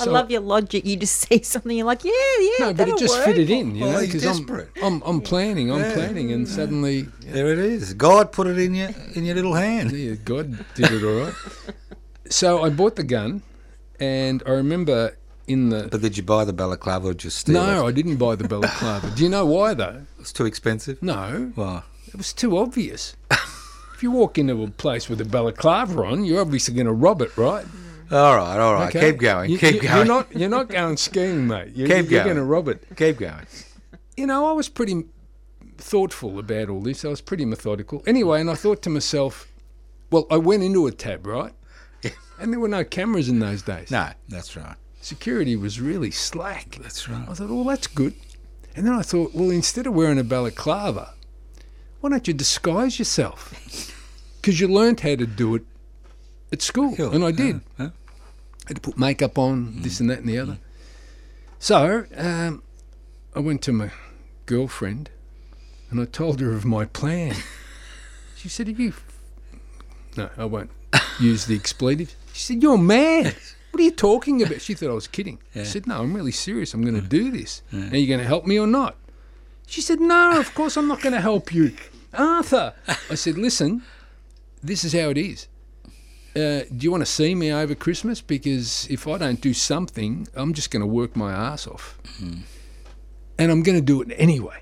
I love your logic. You just see something, you're like, yeah, yeah. No, but it that'll just work. fitted in, you Well, know, because I'm. I'm, I'm planning, I'm planning, and mm. suddenly, There it is. God put it in your in your little hand. yeah, God did it all right. So I bought the gun, and I remember in the. But did you buy the balaclava or just steal No, it? I didn't buy the balaclava. Do you know why, though? It's too expensive. No, Why? it was too obvious. if you walk into a place with a balaclava on, you're obviously going to rob it, right? All right, all right. Keep going. You- keep you- going. You're not, you're not going skiing, mate. You're, Keep you're going. going to rob it. Keep going. you know, I was pretty thoughtful about all this. I was pretty methodical. Anyway, and I thought to myself, well, I went into a TAB, right? And there were no cameras in those days. No, that's right. Security was really slack. That's right. I thought, well, that's good. And then I thought, well, instead of wearing a balaclava, why don't you disguise yourself? Because you learned how to do it at school. Sure, And I did. yeah, yeah. Had to put makeup on, this and that and the other. So um, I went to my girlfriend and I told her of my plan. She said, Have you. No, I won't use the expletive. She said, You're mad. What are you talking about? She thought I was kidding. I said, No, I'm really serious. I'm going to do this. Are you going to help me or not? She said, No, of course I'm not going to help you. Arthur. I said, Listen, this is how it is. Uh, do you want to see me over Christmas? Because if I don't do something, I'm just going to work my ass off. And I'm going to do it anyway.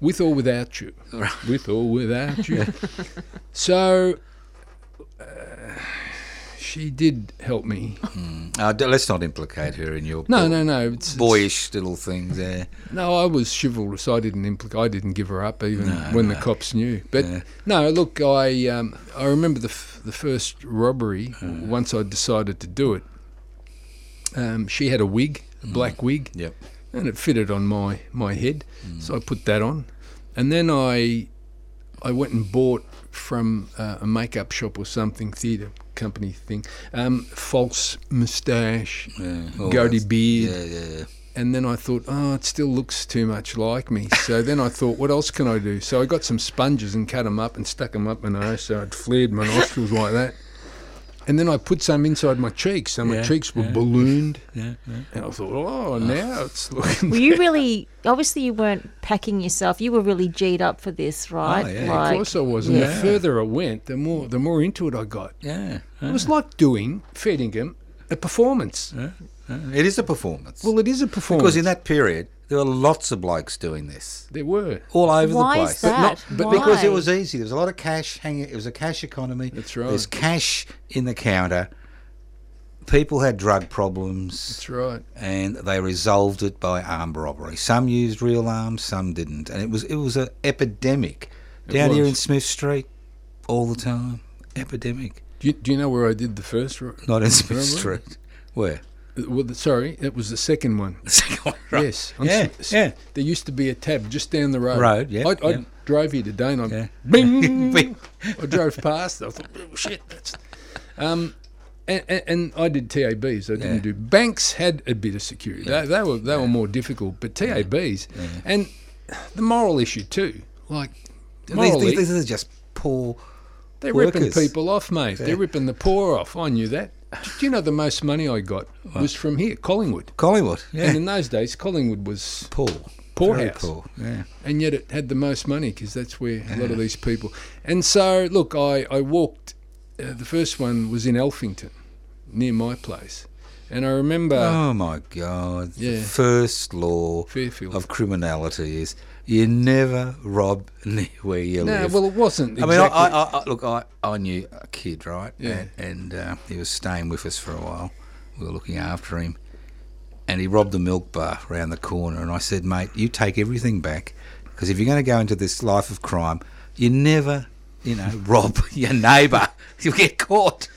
with or without you. With or without you. so she did help me. Uh, let's not implicate her in your No, no, no. It's, it's- boyish little things there. No, I was chivalrous. I didn't implicate. I didn't give her up even No, when the cops knew. But Yeah. no, look, I um, I remember the f- the first robbery. Once I decided to do it, um, she had a wig, a black wig, Yep. and it fitted on my my head. So I put that on, and then I I went and bought from uh, a makeup shop or something, theatre company thing, um, false moustache, Yeah. Goatee that- beard. Yeah, yeah, yeah. And then I thought, oh, it still looks too much like me. So then I thought, what else can I do? So I got some sponges and cut them up and stuck them up my nose so I'd flared my nostrils like that. And then I put some inside my cheeks, so my Yeah, cheeks were yeah. ballooned. Yeah, yeah. And I thought, oh, oh. now it's looking. Were you really? Obviously, you weren't packing yourself. You were really g'd up for this, oh, right? Oh, yeah, of course I was. And Yeah. the further I went, the more the more into it I got. Yeah, It was like doing Fettingham a performance. Yeah. It is a performance. Well, it is a performance. because in that period, there were lots of blokes doing this there were. all over Why the is place. that? But because Why? it was easy, there was a lot of cash hanging. It was a cash economy. That's right. There's cash in the counter. People had drug problems. That's right. and they resolved it by armed robbery. Some used real arms, some didn't, and it was it was an epidemic It down here in Smith Street all the time. Epidemic, Do you, do you know where I did the first? ro- not in Smith Street. Where? Well, the- sorry, it was the second one. The second one, right. Yes. on Yeah, S- yeah. There used to be a TAB just down the road. Road, yeah, I, I yeah. drove here today and I, Yeah. bing, Bing. I drove past. I thought, oh, shit. That's, um, and, and, and I did TABs. I didn't Yeah. do banks. Had a bit of security. They, they were they were more difficult, but TABs and the moral issue too. Like These, morally, these, these are just poor. they're ripping people off, mate. They're ripping the poor off. I knew that. Do you know the most money I got was from here, Collingwood. Collingwood, yeah, And in those days, Collingwood was poor, Poorhouse. Poor. Yeah, and yet it had the most money because that's where a lot of these people. And so, look, I I walked. Uh, the first one was in Alphington, near my place, and I remember oh my God! yeah. The first law Fairfield. of criminality is you never rob near where you live. no, live. well, it wasn't. I mean, I, I, I, look, I, I knew a kid, right? Yeah. And, and uh, he was staying with us for a while. We were looking after him. And he robbed the milk bar round the corner. And I said, mate, you take everything back. Because if you're going to go into this life of crime, you never, you know, rob your neighbour. You'll get caught.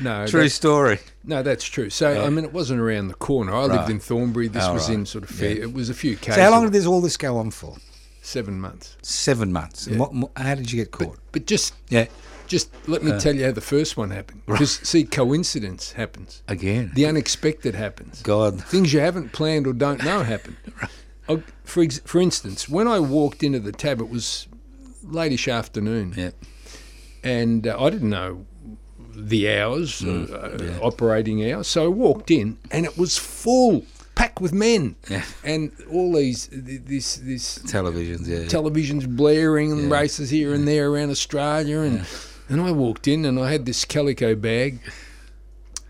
no, True story. No, that's true. So Yeah. I mean, it wasn't around the corner. I lived in Thornbury. This Oh, was right. in sort of fair. Yeah. It was a few cases. So how long did this all this go on for? Seven months. Seven months. Yeah. what, how did you get caught? but just yeah, just let me Uh, tell you how the first one happened. Because see, coincidence happens. again. The unexpected happens. God. Things you haven't planned or don't know happen. I, for ex- for instance, when I walked into the TAB, it was latish afternoon, Yeah. and uh, I didn't know the hours, Mm, uh, uh, operating hours. So I walked in, and it was full, packed with men, Yeah. and all these th- this this Televisions, yeah. televisions blaring and Yeah. races here and there around Australia, and and I walked in and I had this calico bag,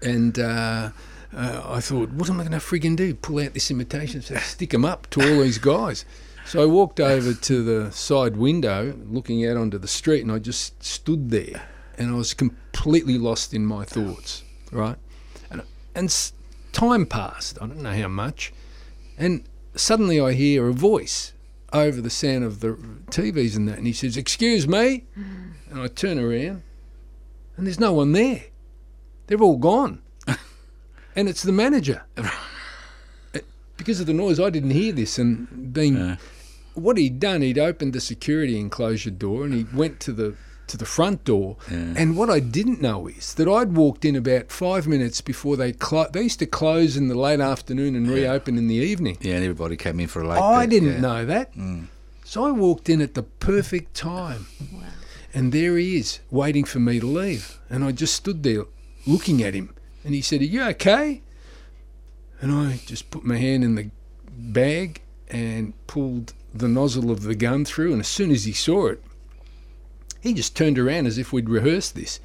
and uh, uh, I thought, what am I going to friggin' do? Pull out this imitation, so them up to all these guys. So I walked over to the side window, looking out onto the street, and I just stood there, and I was completely lost in my thoughts, right? And and time passed. I don't know how much, and suddenly I hear a voice over the sound of the TVs and that, and he says, "Excuse me," and I turn around, and there's no one there. They're all gone, and it's the manager. Uh, because of the noise, I didn't hear this, and being Yeah. what he'd done, he'd opened the security enclosure door, and he went to the to the front door. Yeah. And what I didn't know is that I'd walked in about five minutes before they clo- they used to close in the late afternoon and reopen in the evening. Yeah, and everybody came in for a late I bit, didn't yeah. know that. Mm. So I walked in at the perfect time. And there he is, waiting for me to leave. And I just stood there looking at him. And he said, Are you okay? And I just put my hand in the bag and pulled the nozzle of the gun through. And as soon as he saw it, he just turned around as if we'd rehearsed this.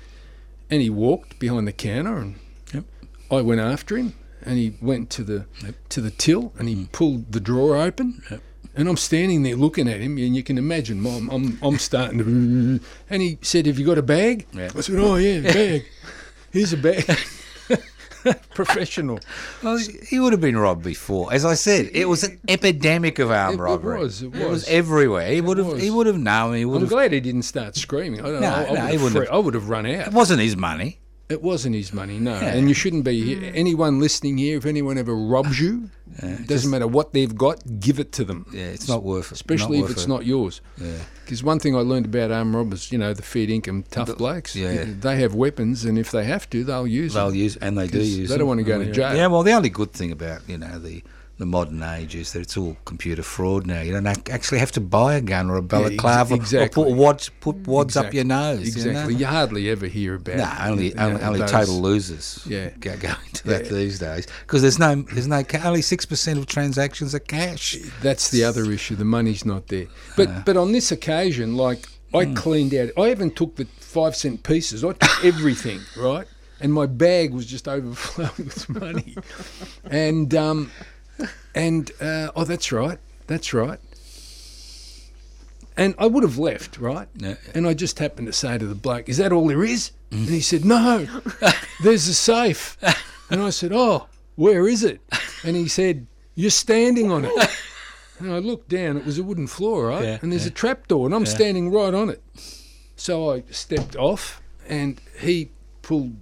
And he walked behind the counter and Yep. I went after him and he went to the Yep. to the till and he mm. pulled the drawer open Yep. and I'm standing there looking at him and you can imagine I'm I'm, I'm starting to and he said have you got a bag Yeah. I said oh yeah bag Here's a bag. Professional. Well, he would have been robbed before. As I said, it was an epidemic of armed It- it robbery. was, it was. everywhere. He would have. was. He would have known. He would I'm have. glad he didn't start screaming. I don't No, know. I, no, would have wouldn't fre- have. I would have run out. It wasn't his money. It wasn't his money, no. Yeah. And you shouldn't be here. Mm. Anyone listening here, if anyone ever robs you, doesn't matter what they've got, give it to them. Yeah, it's not worth it. Especially if it's it. not yours. Yeah. Because one thing I learned about armed robbers, you know, the fair income tough blokes, yeah. they have weapons, and if they have to, they'll use They'll them. use, and they do use. they don't wanna go oh, to yeah. jail. Yeah, well, the only good thing about you know the the modern age is that it's all computer fraud now. You don't actually have to buy a gun or a ex- balaclava exactly. or put wads put wads up your nose. Exactly. You You, hardly ever hear about. No, only know, only, only those- total losers. Yeah. go, go into that these days because there's no there's no only six percent of transactions are cash. That's the other issue. The money's not there. But but on this occasion, like I Hmm. cleaned out. I even took the five cent pieces. I took everything, right? And my bag was just overflowing with money. And um, and uh, oh, that's right. That's right. And I would have left, right? Yeah. And I just happened to say to the bloke, "Is that all there is?" And he said, "No, there's a safe." And I said, "Oh, where is it?" And he said, "You're standing on it." And I looked down, it was a wooden floor, right? Yeah, and there's a trap door, and I'm standing right on it. So I stepped off, and he pulled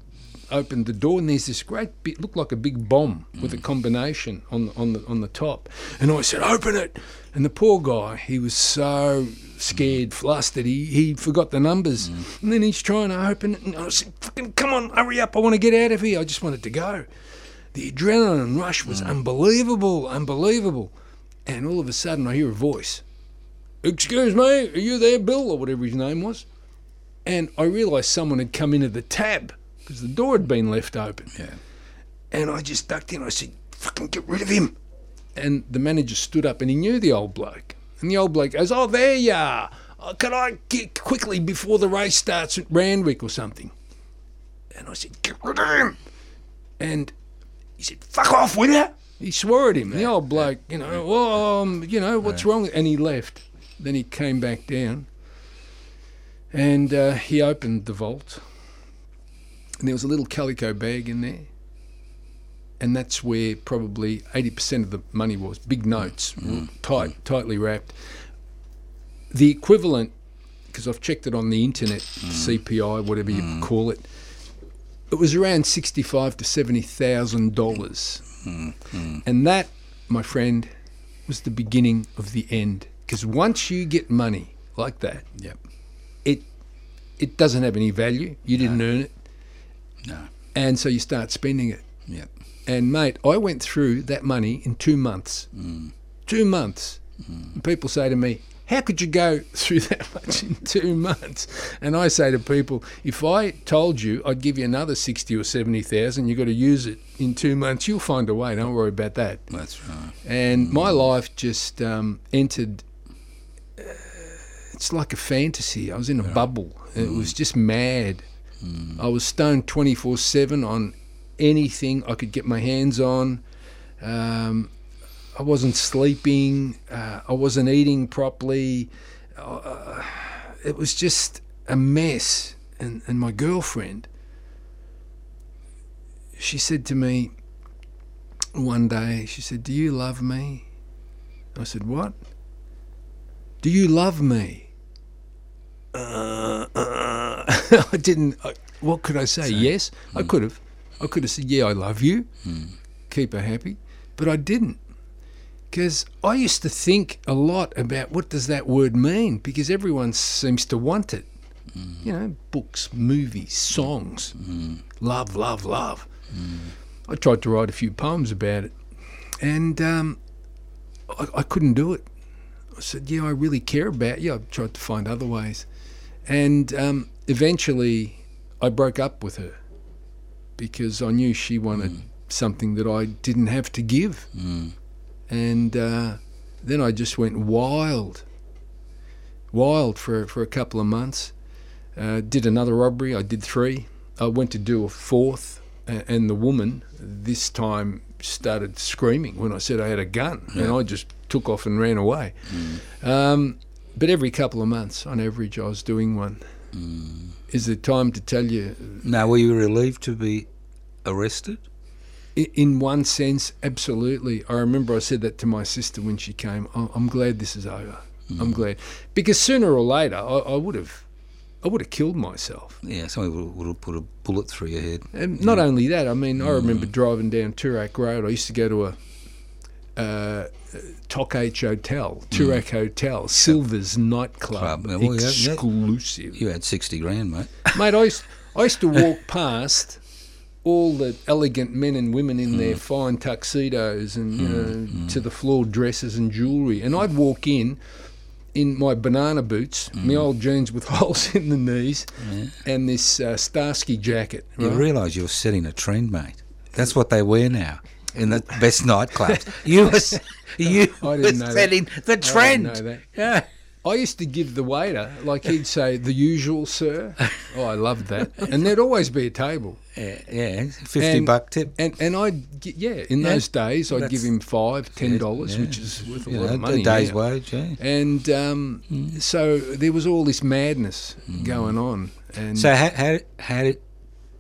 opened the door, and there's this great bit, looked like a big bomb with a mm. combination on the, on the on the top. And I said, "Open it!" And the poor guy, he was so scared, mm. flustered, he he forgot the numbers, mm. and then he's trying to open it, and I said, "Fucking come on, hurry up! I want to get out of here. I just wanted to go." The adrenaline rush was unbelievable, unbelievable. And all of a sudden, I hear a voice. Excuse me, are you there, Bill, or whatever his name was? And I realised someone had come into the TAB because the door had been left open. Yeah. And I just ducked in. I said, "Fucking get rid of him!" And the manager stood up, and he knew the old bloke. And the old bloke goes, "Oh, there you are. Oh, can I get quickly before the race starts at Randwick or something?" And I said, "Get rid of him!" And he said, "Fuck off, will you?" He swore at him. And the old bloke, you know, um, you know, what's wrong? And he left. Then he came back down, and uh, he opened the vault, and there was a little calico bag in there, and that's where probably eighty percent of the money was. Big notes, mm. Mm, tight, tightly wrapped. The equivalent, because I've checked it on the internet, mm. CPI, whatever you call it, it was around sixty-five to seventy thousand dollars, and that, my friend, was the beginning of the end. Because once you get money like that, Yep. it it doesn't have any value. You didn't earn it, No. and so you start spending it. Yep. And mate, I went through that money in two months. Two months. And people say to me, "How could you go through that much in two months?" And I say to people, "If I told you I'd give you another sixty or seventy thousand, you've got to use it in two months. You'll find a way. Don't worry about that." That's right. And my life just um, entered. Uh, it's like a fantasy. I was in a bubble. It was just mad. I was stoned twenty four seven on anything I could get my hands on. Um, I wasn't sleeping. Uh, I wasn't eating properly. Uh, it was just a mess. And and my girlfriend, she said to me one day, she said, "Do you love me?" I said, "What? Do you love me?" Uh, uh, I didn't. I, what could I say? yes, I mm. could have. I could have said, "Yeah, I love you." Mm. Keep her happy, but I didn't. Because I used to think a lot about what does that word mean, because everyone seems to want it. Mm. You know, books, movies, songs, love, love, love. I tried to write a few poems about it, and um, I, I couldn't do it. I said, "Yeah, I really care about you." I tried to find other ways, and um, eventually, I broke up with her because I knew she wanted something that I didn't have to give, and uh, then I just went wild, wild for for a couple of months. Uh, did another robbery. I did three. I went to do a fourth, and the woman this time started screaming when I said I had a gun, and I just took off and ran away. Um, but every couple of months, on average, I was doing one, Is it time to tell you? Uh, now, were you relieved to be arrested? In one sense, absolutely. I remember I said that to my sister when she came. "I- I'm glad this is over. I'm mm. glad because sooner or later I, I would have, I would have killed myself. Yeah, somebody would, would have put a bullet through your head. And not only that, I mean, I mm. remember driving down Toorak Road. I used to go to a uh, Tok H Hotel, mm. Toorak Hotel, Silver's nightclub, Club. Yeah, well, yeah, yeah. exclusive. You had 60 grand, mate. Mate, I used, I used to walk past all the elegant men and women in their mm. fine tuxedos and you mm, know, to the floor dresses and jewellery, and I'd walk in in my banana boots, my old jeans with holes in the knees, and this uh, Starsky jacket. You realise you're setting a trend, mate. That's what they wear now in the best nightclubs. You was you I didn't were know that. the trend. know that. Yeah. I used to give the waiter, like he'd say, the usual, sir. Oh, I loved that. And there'd always be a table. Yeah, yeah, 50 And- buck tip. And and I'd, yeah, in Yeah, those days, I'd give him five, ten dollars, Yeah, which is worth a lot know, of money. a day's now. wage, yeah. And um, so there was all this madness going on. And So how, how, how did,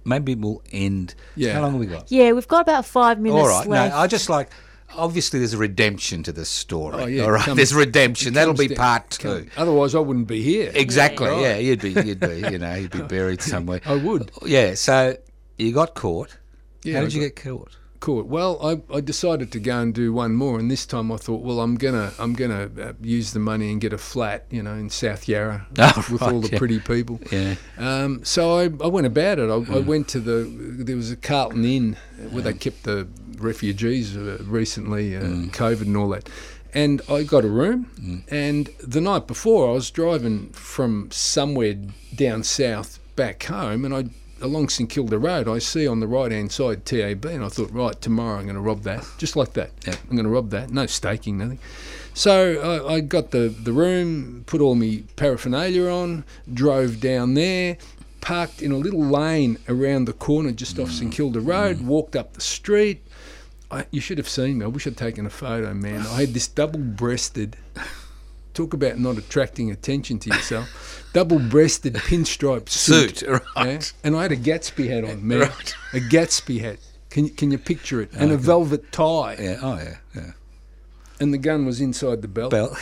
maybe we'll end. Yeah. How long have we got? Yeah, we've got about five minutes All right. left. No, I just like, obviously there's a redemption to this story. Oh, yeah, all right. comes- there's redemption. That'll be down- part come- two. Otherwise, I wouldn't be here. Exactly. Right. Yeah, you'd be, you'd be, you know, you'd be buried somewhere. I would. Yeah. So you got caught. Yeah, How I did you got- get caught? Cool. Well, I, I decided to go and do one more, and this time I thought, well, I'm gonna I'm gonna uh, use the money and get a flat, you know, in South Yarra Oh, with right, all the yeah. pretty people. Yeah. Um, so I, I went about it. I, I went to the there was a Carlton Inn where they kept the refugees uh, recently, uh, COVID and all that. And I got a room. And the night before, I was driving from somewhere down south back home, and I along St Kilda Road, I see on the right hand side TAB, and I thought, right, tomorrow I'm going to rob that, just like that. I'm going to rob that. No staking, nothing. So I, I got the, the room, put all my paraphernalia on, drove down there, parked in a little lane around the corner just off St mm. Kilda Road, mm. walked up the street. I, you should have seen me. I wish I'd taken a photo, man. I had this double-breasted. Talk about not attracting attention to yourself. Double-breasted pinstripe suit, Suit, right. yeah? and I had a Gatsby hat on, man. Right. A Gatsby hat. Can you, can you picture it? And a velvet tie, Yeah. Oh yeah. Yeah. and the gun was inside the belt. Bell.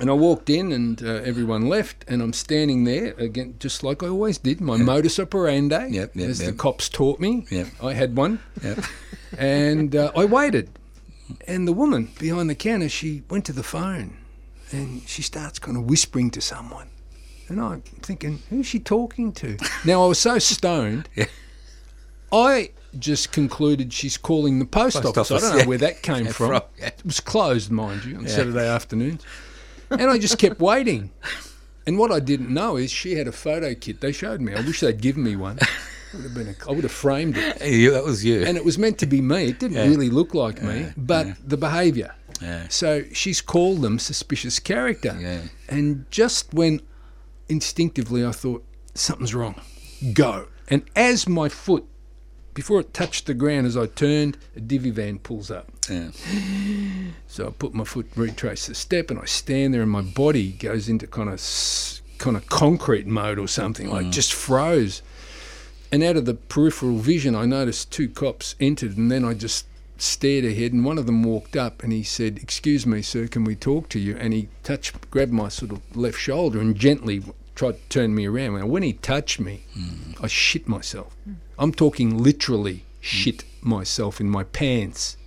And I walked in, and uh, everyone left, and I'm standing there again, just like I always did. My modus operandi, Yep, yep, as the cops taught me. Yep. I had one, Yeah. and uh, I waited. And the woman behind the counter, she went to the phone, and she starts kind of whispering to someone. And I'm thinking, who's she talking to? Now I was so stoned, Yeah. I just concluded she's calling the post, Post office. I don't know yeah. where that came Yeah, from. from- yeah. It was closed, mind you, on Saturday afternoons. And I just kept waiting. And what I didn't know is she had a photo kit. They showed me. I wish they'd given me one. Would have been a, I would have framed it. You, that was you. And it was meant to be me. It didn't Yeah. really look like me, but the behaviour. yeah. So she's called them suspicious character. Yeah. And just when instinctively I thought, something's wrong, go. And as my foot, before it touched the ground, as I turned, a divvy van pulls up. Yeah. So I put my foot, retrace the step, and I stand there, and my body goes into kind of kind of concrete mode or something, like mm. just froze. And out of the peripheral vision, I noticed two cops entered, and then I just stared ahead, and one of them walked up, and he said, "Excuse me, sir, can we talk to you?" And he touched, grabbed my sort of left shoulder, and gently tried to turn me around. Now, when he touched me, I shit myself. I'm talking literally shit myself in my pants.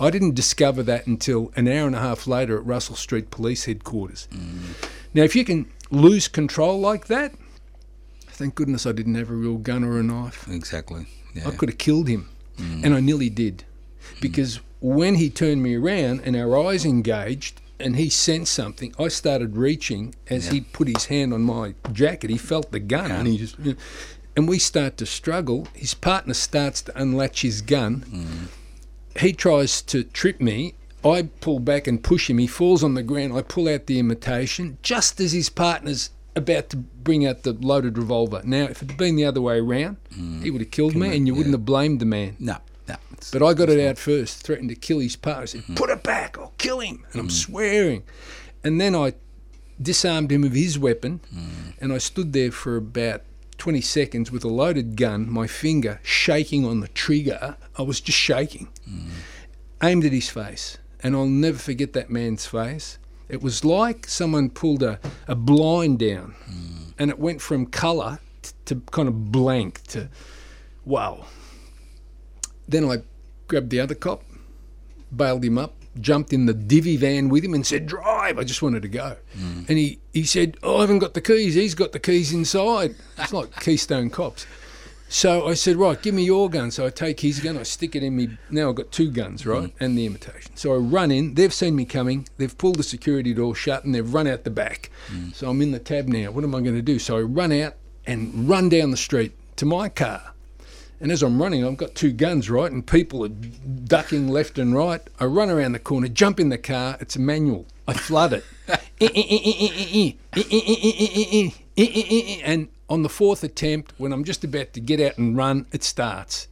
I didn't discover that until an hour and a half later at Russell Street Police Headquarters. Now, if you can lose control like that, thank goodness I didn't have a real gun or a knife. Exactly. Yeah. I could have killed him, mm. and I nearly did, because when he turned me around and our eyes engaged, and he sensed something, I started reaching as he put his hand on my jacket. He felt the gun, and he just, and we start to struggle. His partner starts to unlatch his gun. Mm. He tries to trip me. I pull back and push him. He falls on the ground. I pull out the imitation just as his partner's about to bring out the loaded revolver. Now, if it had been the other way around, mm. he would have killed me, and you wouldn't have blamed the man. No. But I got it out first, threatened to kill his partner. I said, mm-hmm. Put it back, I'll kill him. And I'm mm. swearing. And then I disarmed him of his weapon, mm. and I stood there for about 20 seconds with a loaded gun, my finger shaking on the trigger. I was just shaking. Mm. Aimed at his face, and I'll never forget that man's face. It was like someone pulled a, a blind down, and it went from colour t- to kind of blank to wow. Then I grabbed the other cop, bailed him up, jumped in the divvy van with him and said, Drive. I just wanted to go. Hmm. And he, he said, oh, I haven't got the keys. He's got the keys inside. It's like Keystone Cops. So I said, Right, give me your gun. So I take his gun, I stick it in me. Now I've got two guns, right? Hmm. And the imitation. So I run in. They've seen me coming. They've pulled the security door shut and they've run out the back. Hmm. So I'm in the cab now. What am I going to do? So I run out and run down the street to my car. And as I'm running, I've got two guns, right? And people are ducking left and right. I run around the corner, jump in the car. It's a manual. I flood it. and on the fourth attempt, when I'm just about to get out and run, it starts.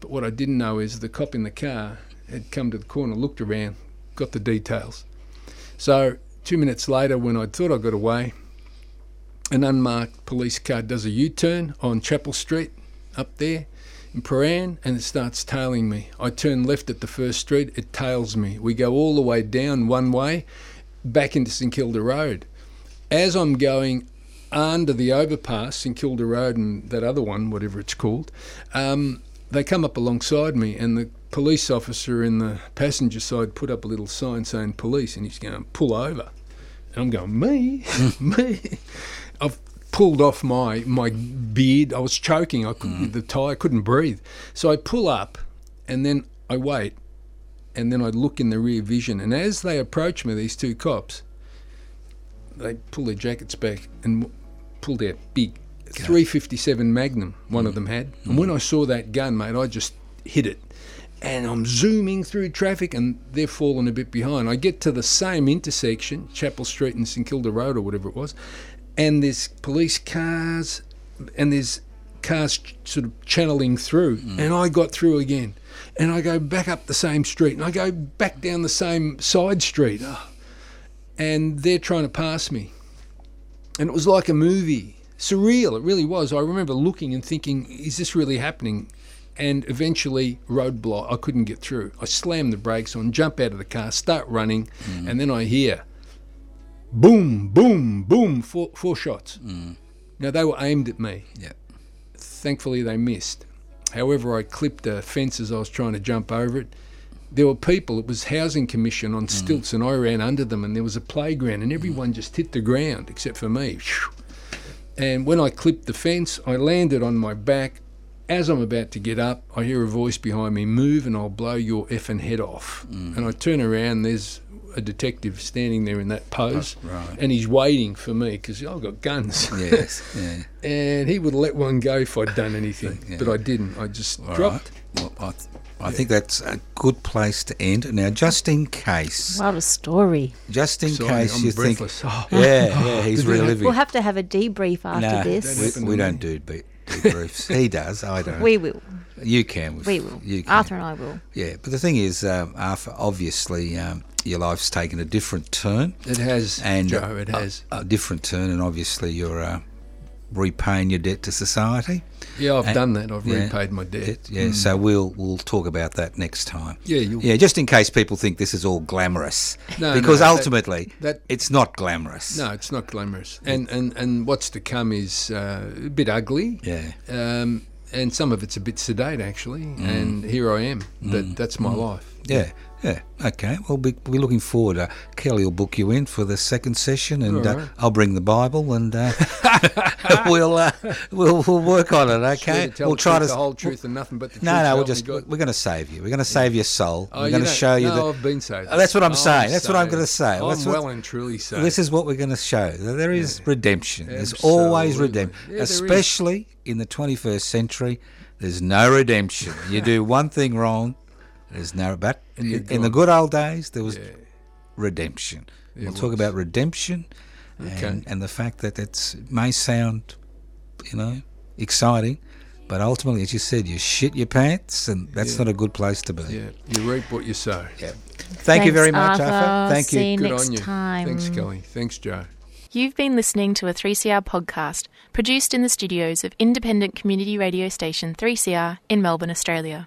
But what I didn't know is the cop in the car had come to the corner, looked around, got the details. So two minutes later, when I thought I got away, an unmarked police car does a U-turn on Chapel Street up there in Prahran and it starts tailing me. I turn left at the first street, it tails me. We go all the way down one way back into St Kilda Road. As I'm going under the overpass, St Kilda Road and that other one, whatever it's called, um, they come up alongside me and the police officer in the passenger side put up a little sign saying police and he's going, pull over. And I'm going, me? me? I've pulled off my, my beard. I was choking. I couldn't, with hmm. the tie, I couldn't breathe. So I pull up and then I wait and then I look in the rear vision. And as they approach me, these two cops, they pull their jackets back and pull their big 357 Magnum, one of hmm. them had. And hmm. when I saw that gun, mate, I just hit it. And I'm zooming through traffic and they're falling a bit behind. I get to the same intersection, Chapel Street and St Kilda Road or whatever it was, and there's police cars and there's cars ch- sort of channeling through. Mm. And I got through again. And I go back up the same street and I go back down the same side street. Oh. And they're trying to pass me and it was like a movie. Surreal, it really was. I remember looking and thinking, is this really happening? And eventually, roadblock, I couldn't get through. I slammed the brakes on, jump out of the car, start running, mm. and then I hear boom, boom, boom, four, four shots. Mm. Now, they were aimed at me. Yeah. Thankfully, they missed. However, I clipped a fence as I was trying to jump over it. There were people, it was Housing Commission on mm. stilts, and I ran under them, and there was a playground, and mm. everyone just hit the ground except for me. And when I clipped the fence, I landed on my back. As I'm about to get up, I hear a voice behind me, move and I'll blow your effing head off. And I turn around, there's a detective standing there in that pose, Right. and he's waiting for me because I've got guns. Yes. Yeah. and he would let one go if I'd done anything, Yeah. but I didn't. I just All dropped. right. Well, I, th- I think that's a good place to end. Now, just in case, What a story. just in Sorry, case I'm you breathless. think, Oh. yeah, yeah, he's Did reliving. We'll have to have a debrief after Nah, this. We, we don't do be- debriefs. he does. I don't. We will. you can. We will. You can. Arthur and I will. Yeah, but the thing is, um, Arthur, obviously, um, your life's taken a different turn. It has, and Joe. It has. a, different turn, and obviously you're uh, repaying your debt to society. yeah, I've and- done that. I've yeah. repaid my debt. It- yeah, so we'll we'll talk about that next time. Yeah, you'll- yeah, just in case people think this is all glamorous, No, because no, ultimately that- it's not glamorous. No, it's not glamorous. And and, and what's to come is uh, a bit ugly. Yeah. Um, and some of it's a bit sedate, actually. Mm. And here I am. That That's my life. Yeah, yeah. Okay. Well, be, we're looking forward. Uh, Kelly will book you in for the second session, and All uh. I'll bring the Bible, and uh, we'll, uh, we'll we'll work on it. Okay. we'll try truth, to the whole truth and nothing but the truth. No, no. We'll me just we're going to save you. We're going to save your soul. Oh, we're going to show you no, that. I've been saved. Oh, that's what I'm I'm saying. That's what I'm going to say. I'm That's what- well and truly saved. This is what we're going to show. There is redemption. There's Absolutely. always redemption. Yeah. Especially in the 21st century, there's no redemption. You do one thing wrong, there's no. But And you're in, in the good old days, there was Yeah. redemption. It we'll talk about redemption Okay. and, and the fact that it may sound, you know, exciting, but ultimately, as you said, you shit your pants, and that's Yeah. not a good place to be. Yeah, you reap what you sow. Yeah. Thank you very much, Arthur. Arthur. Thank you. See you Good next on you. time. Thanks, Kelly. Thanks, Joe. You've been listening to a 3CR podcast produced in the studios of independent community radio station 3CR in Melbourne, Australia.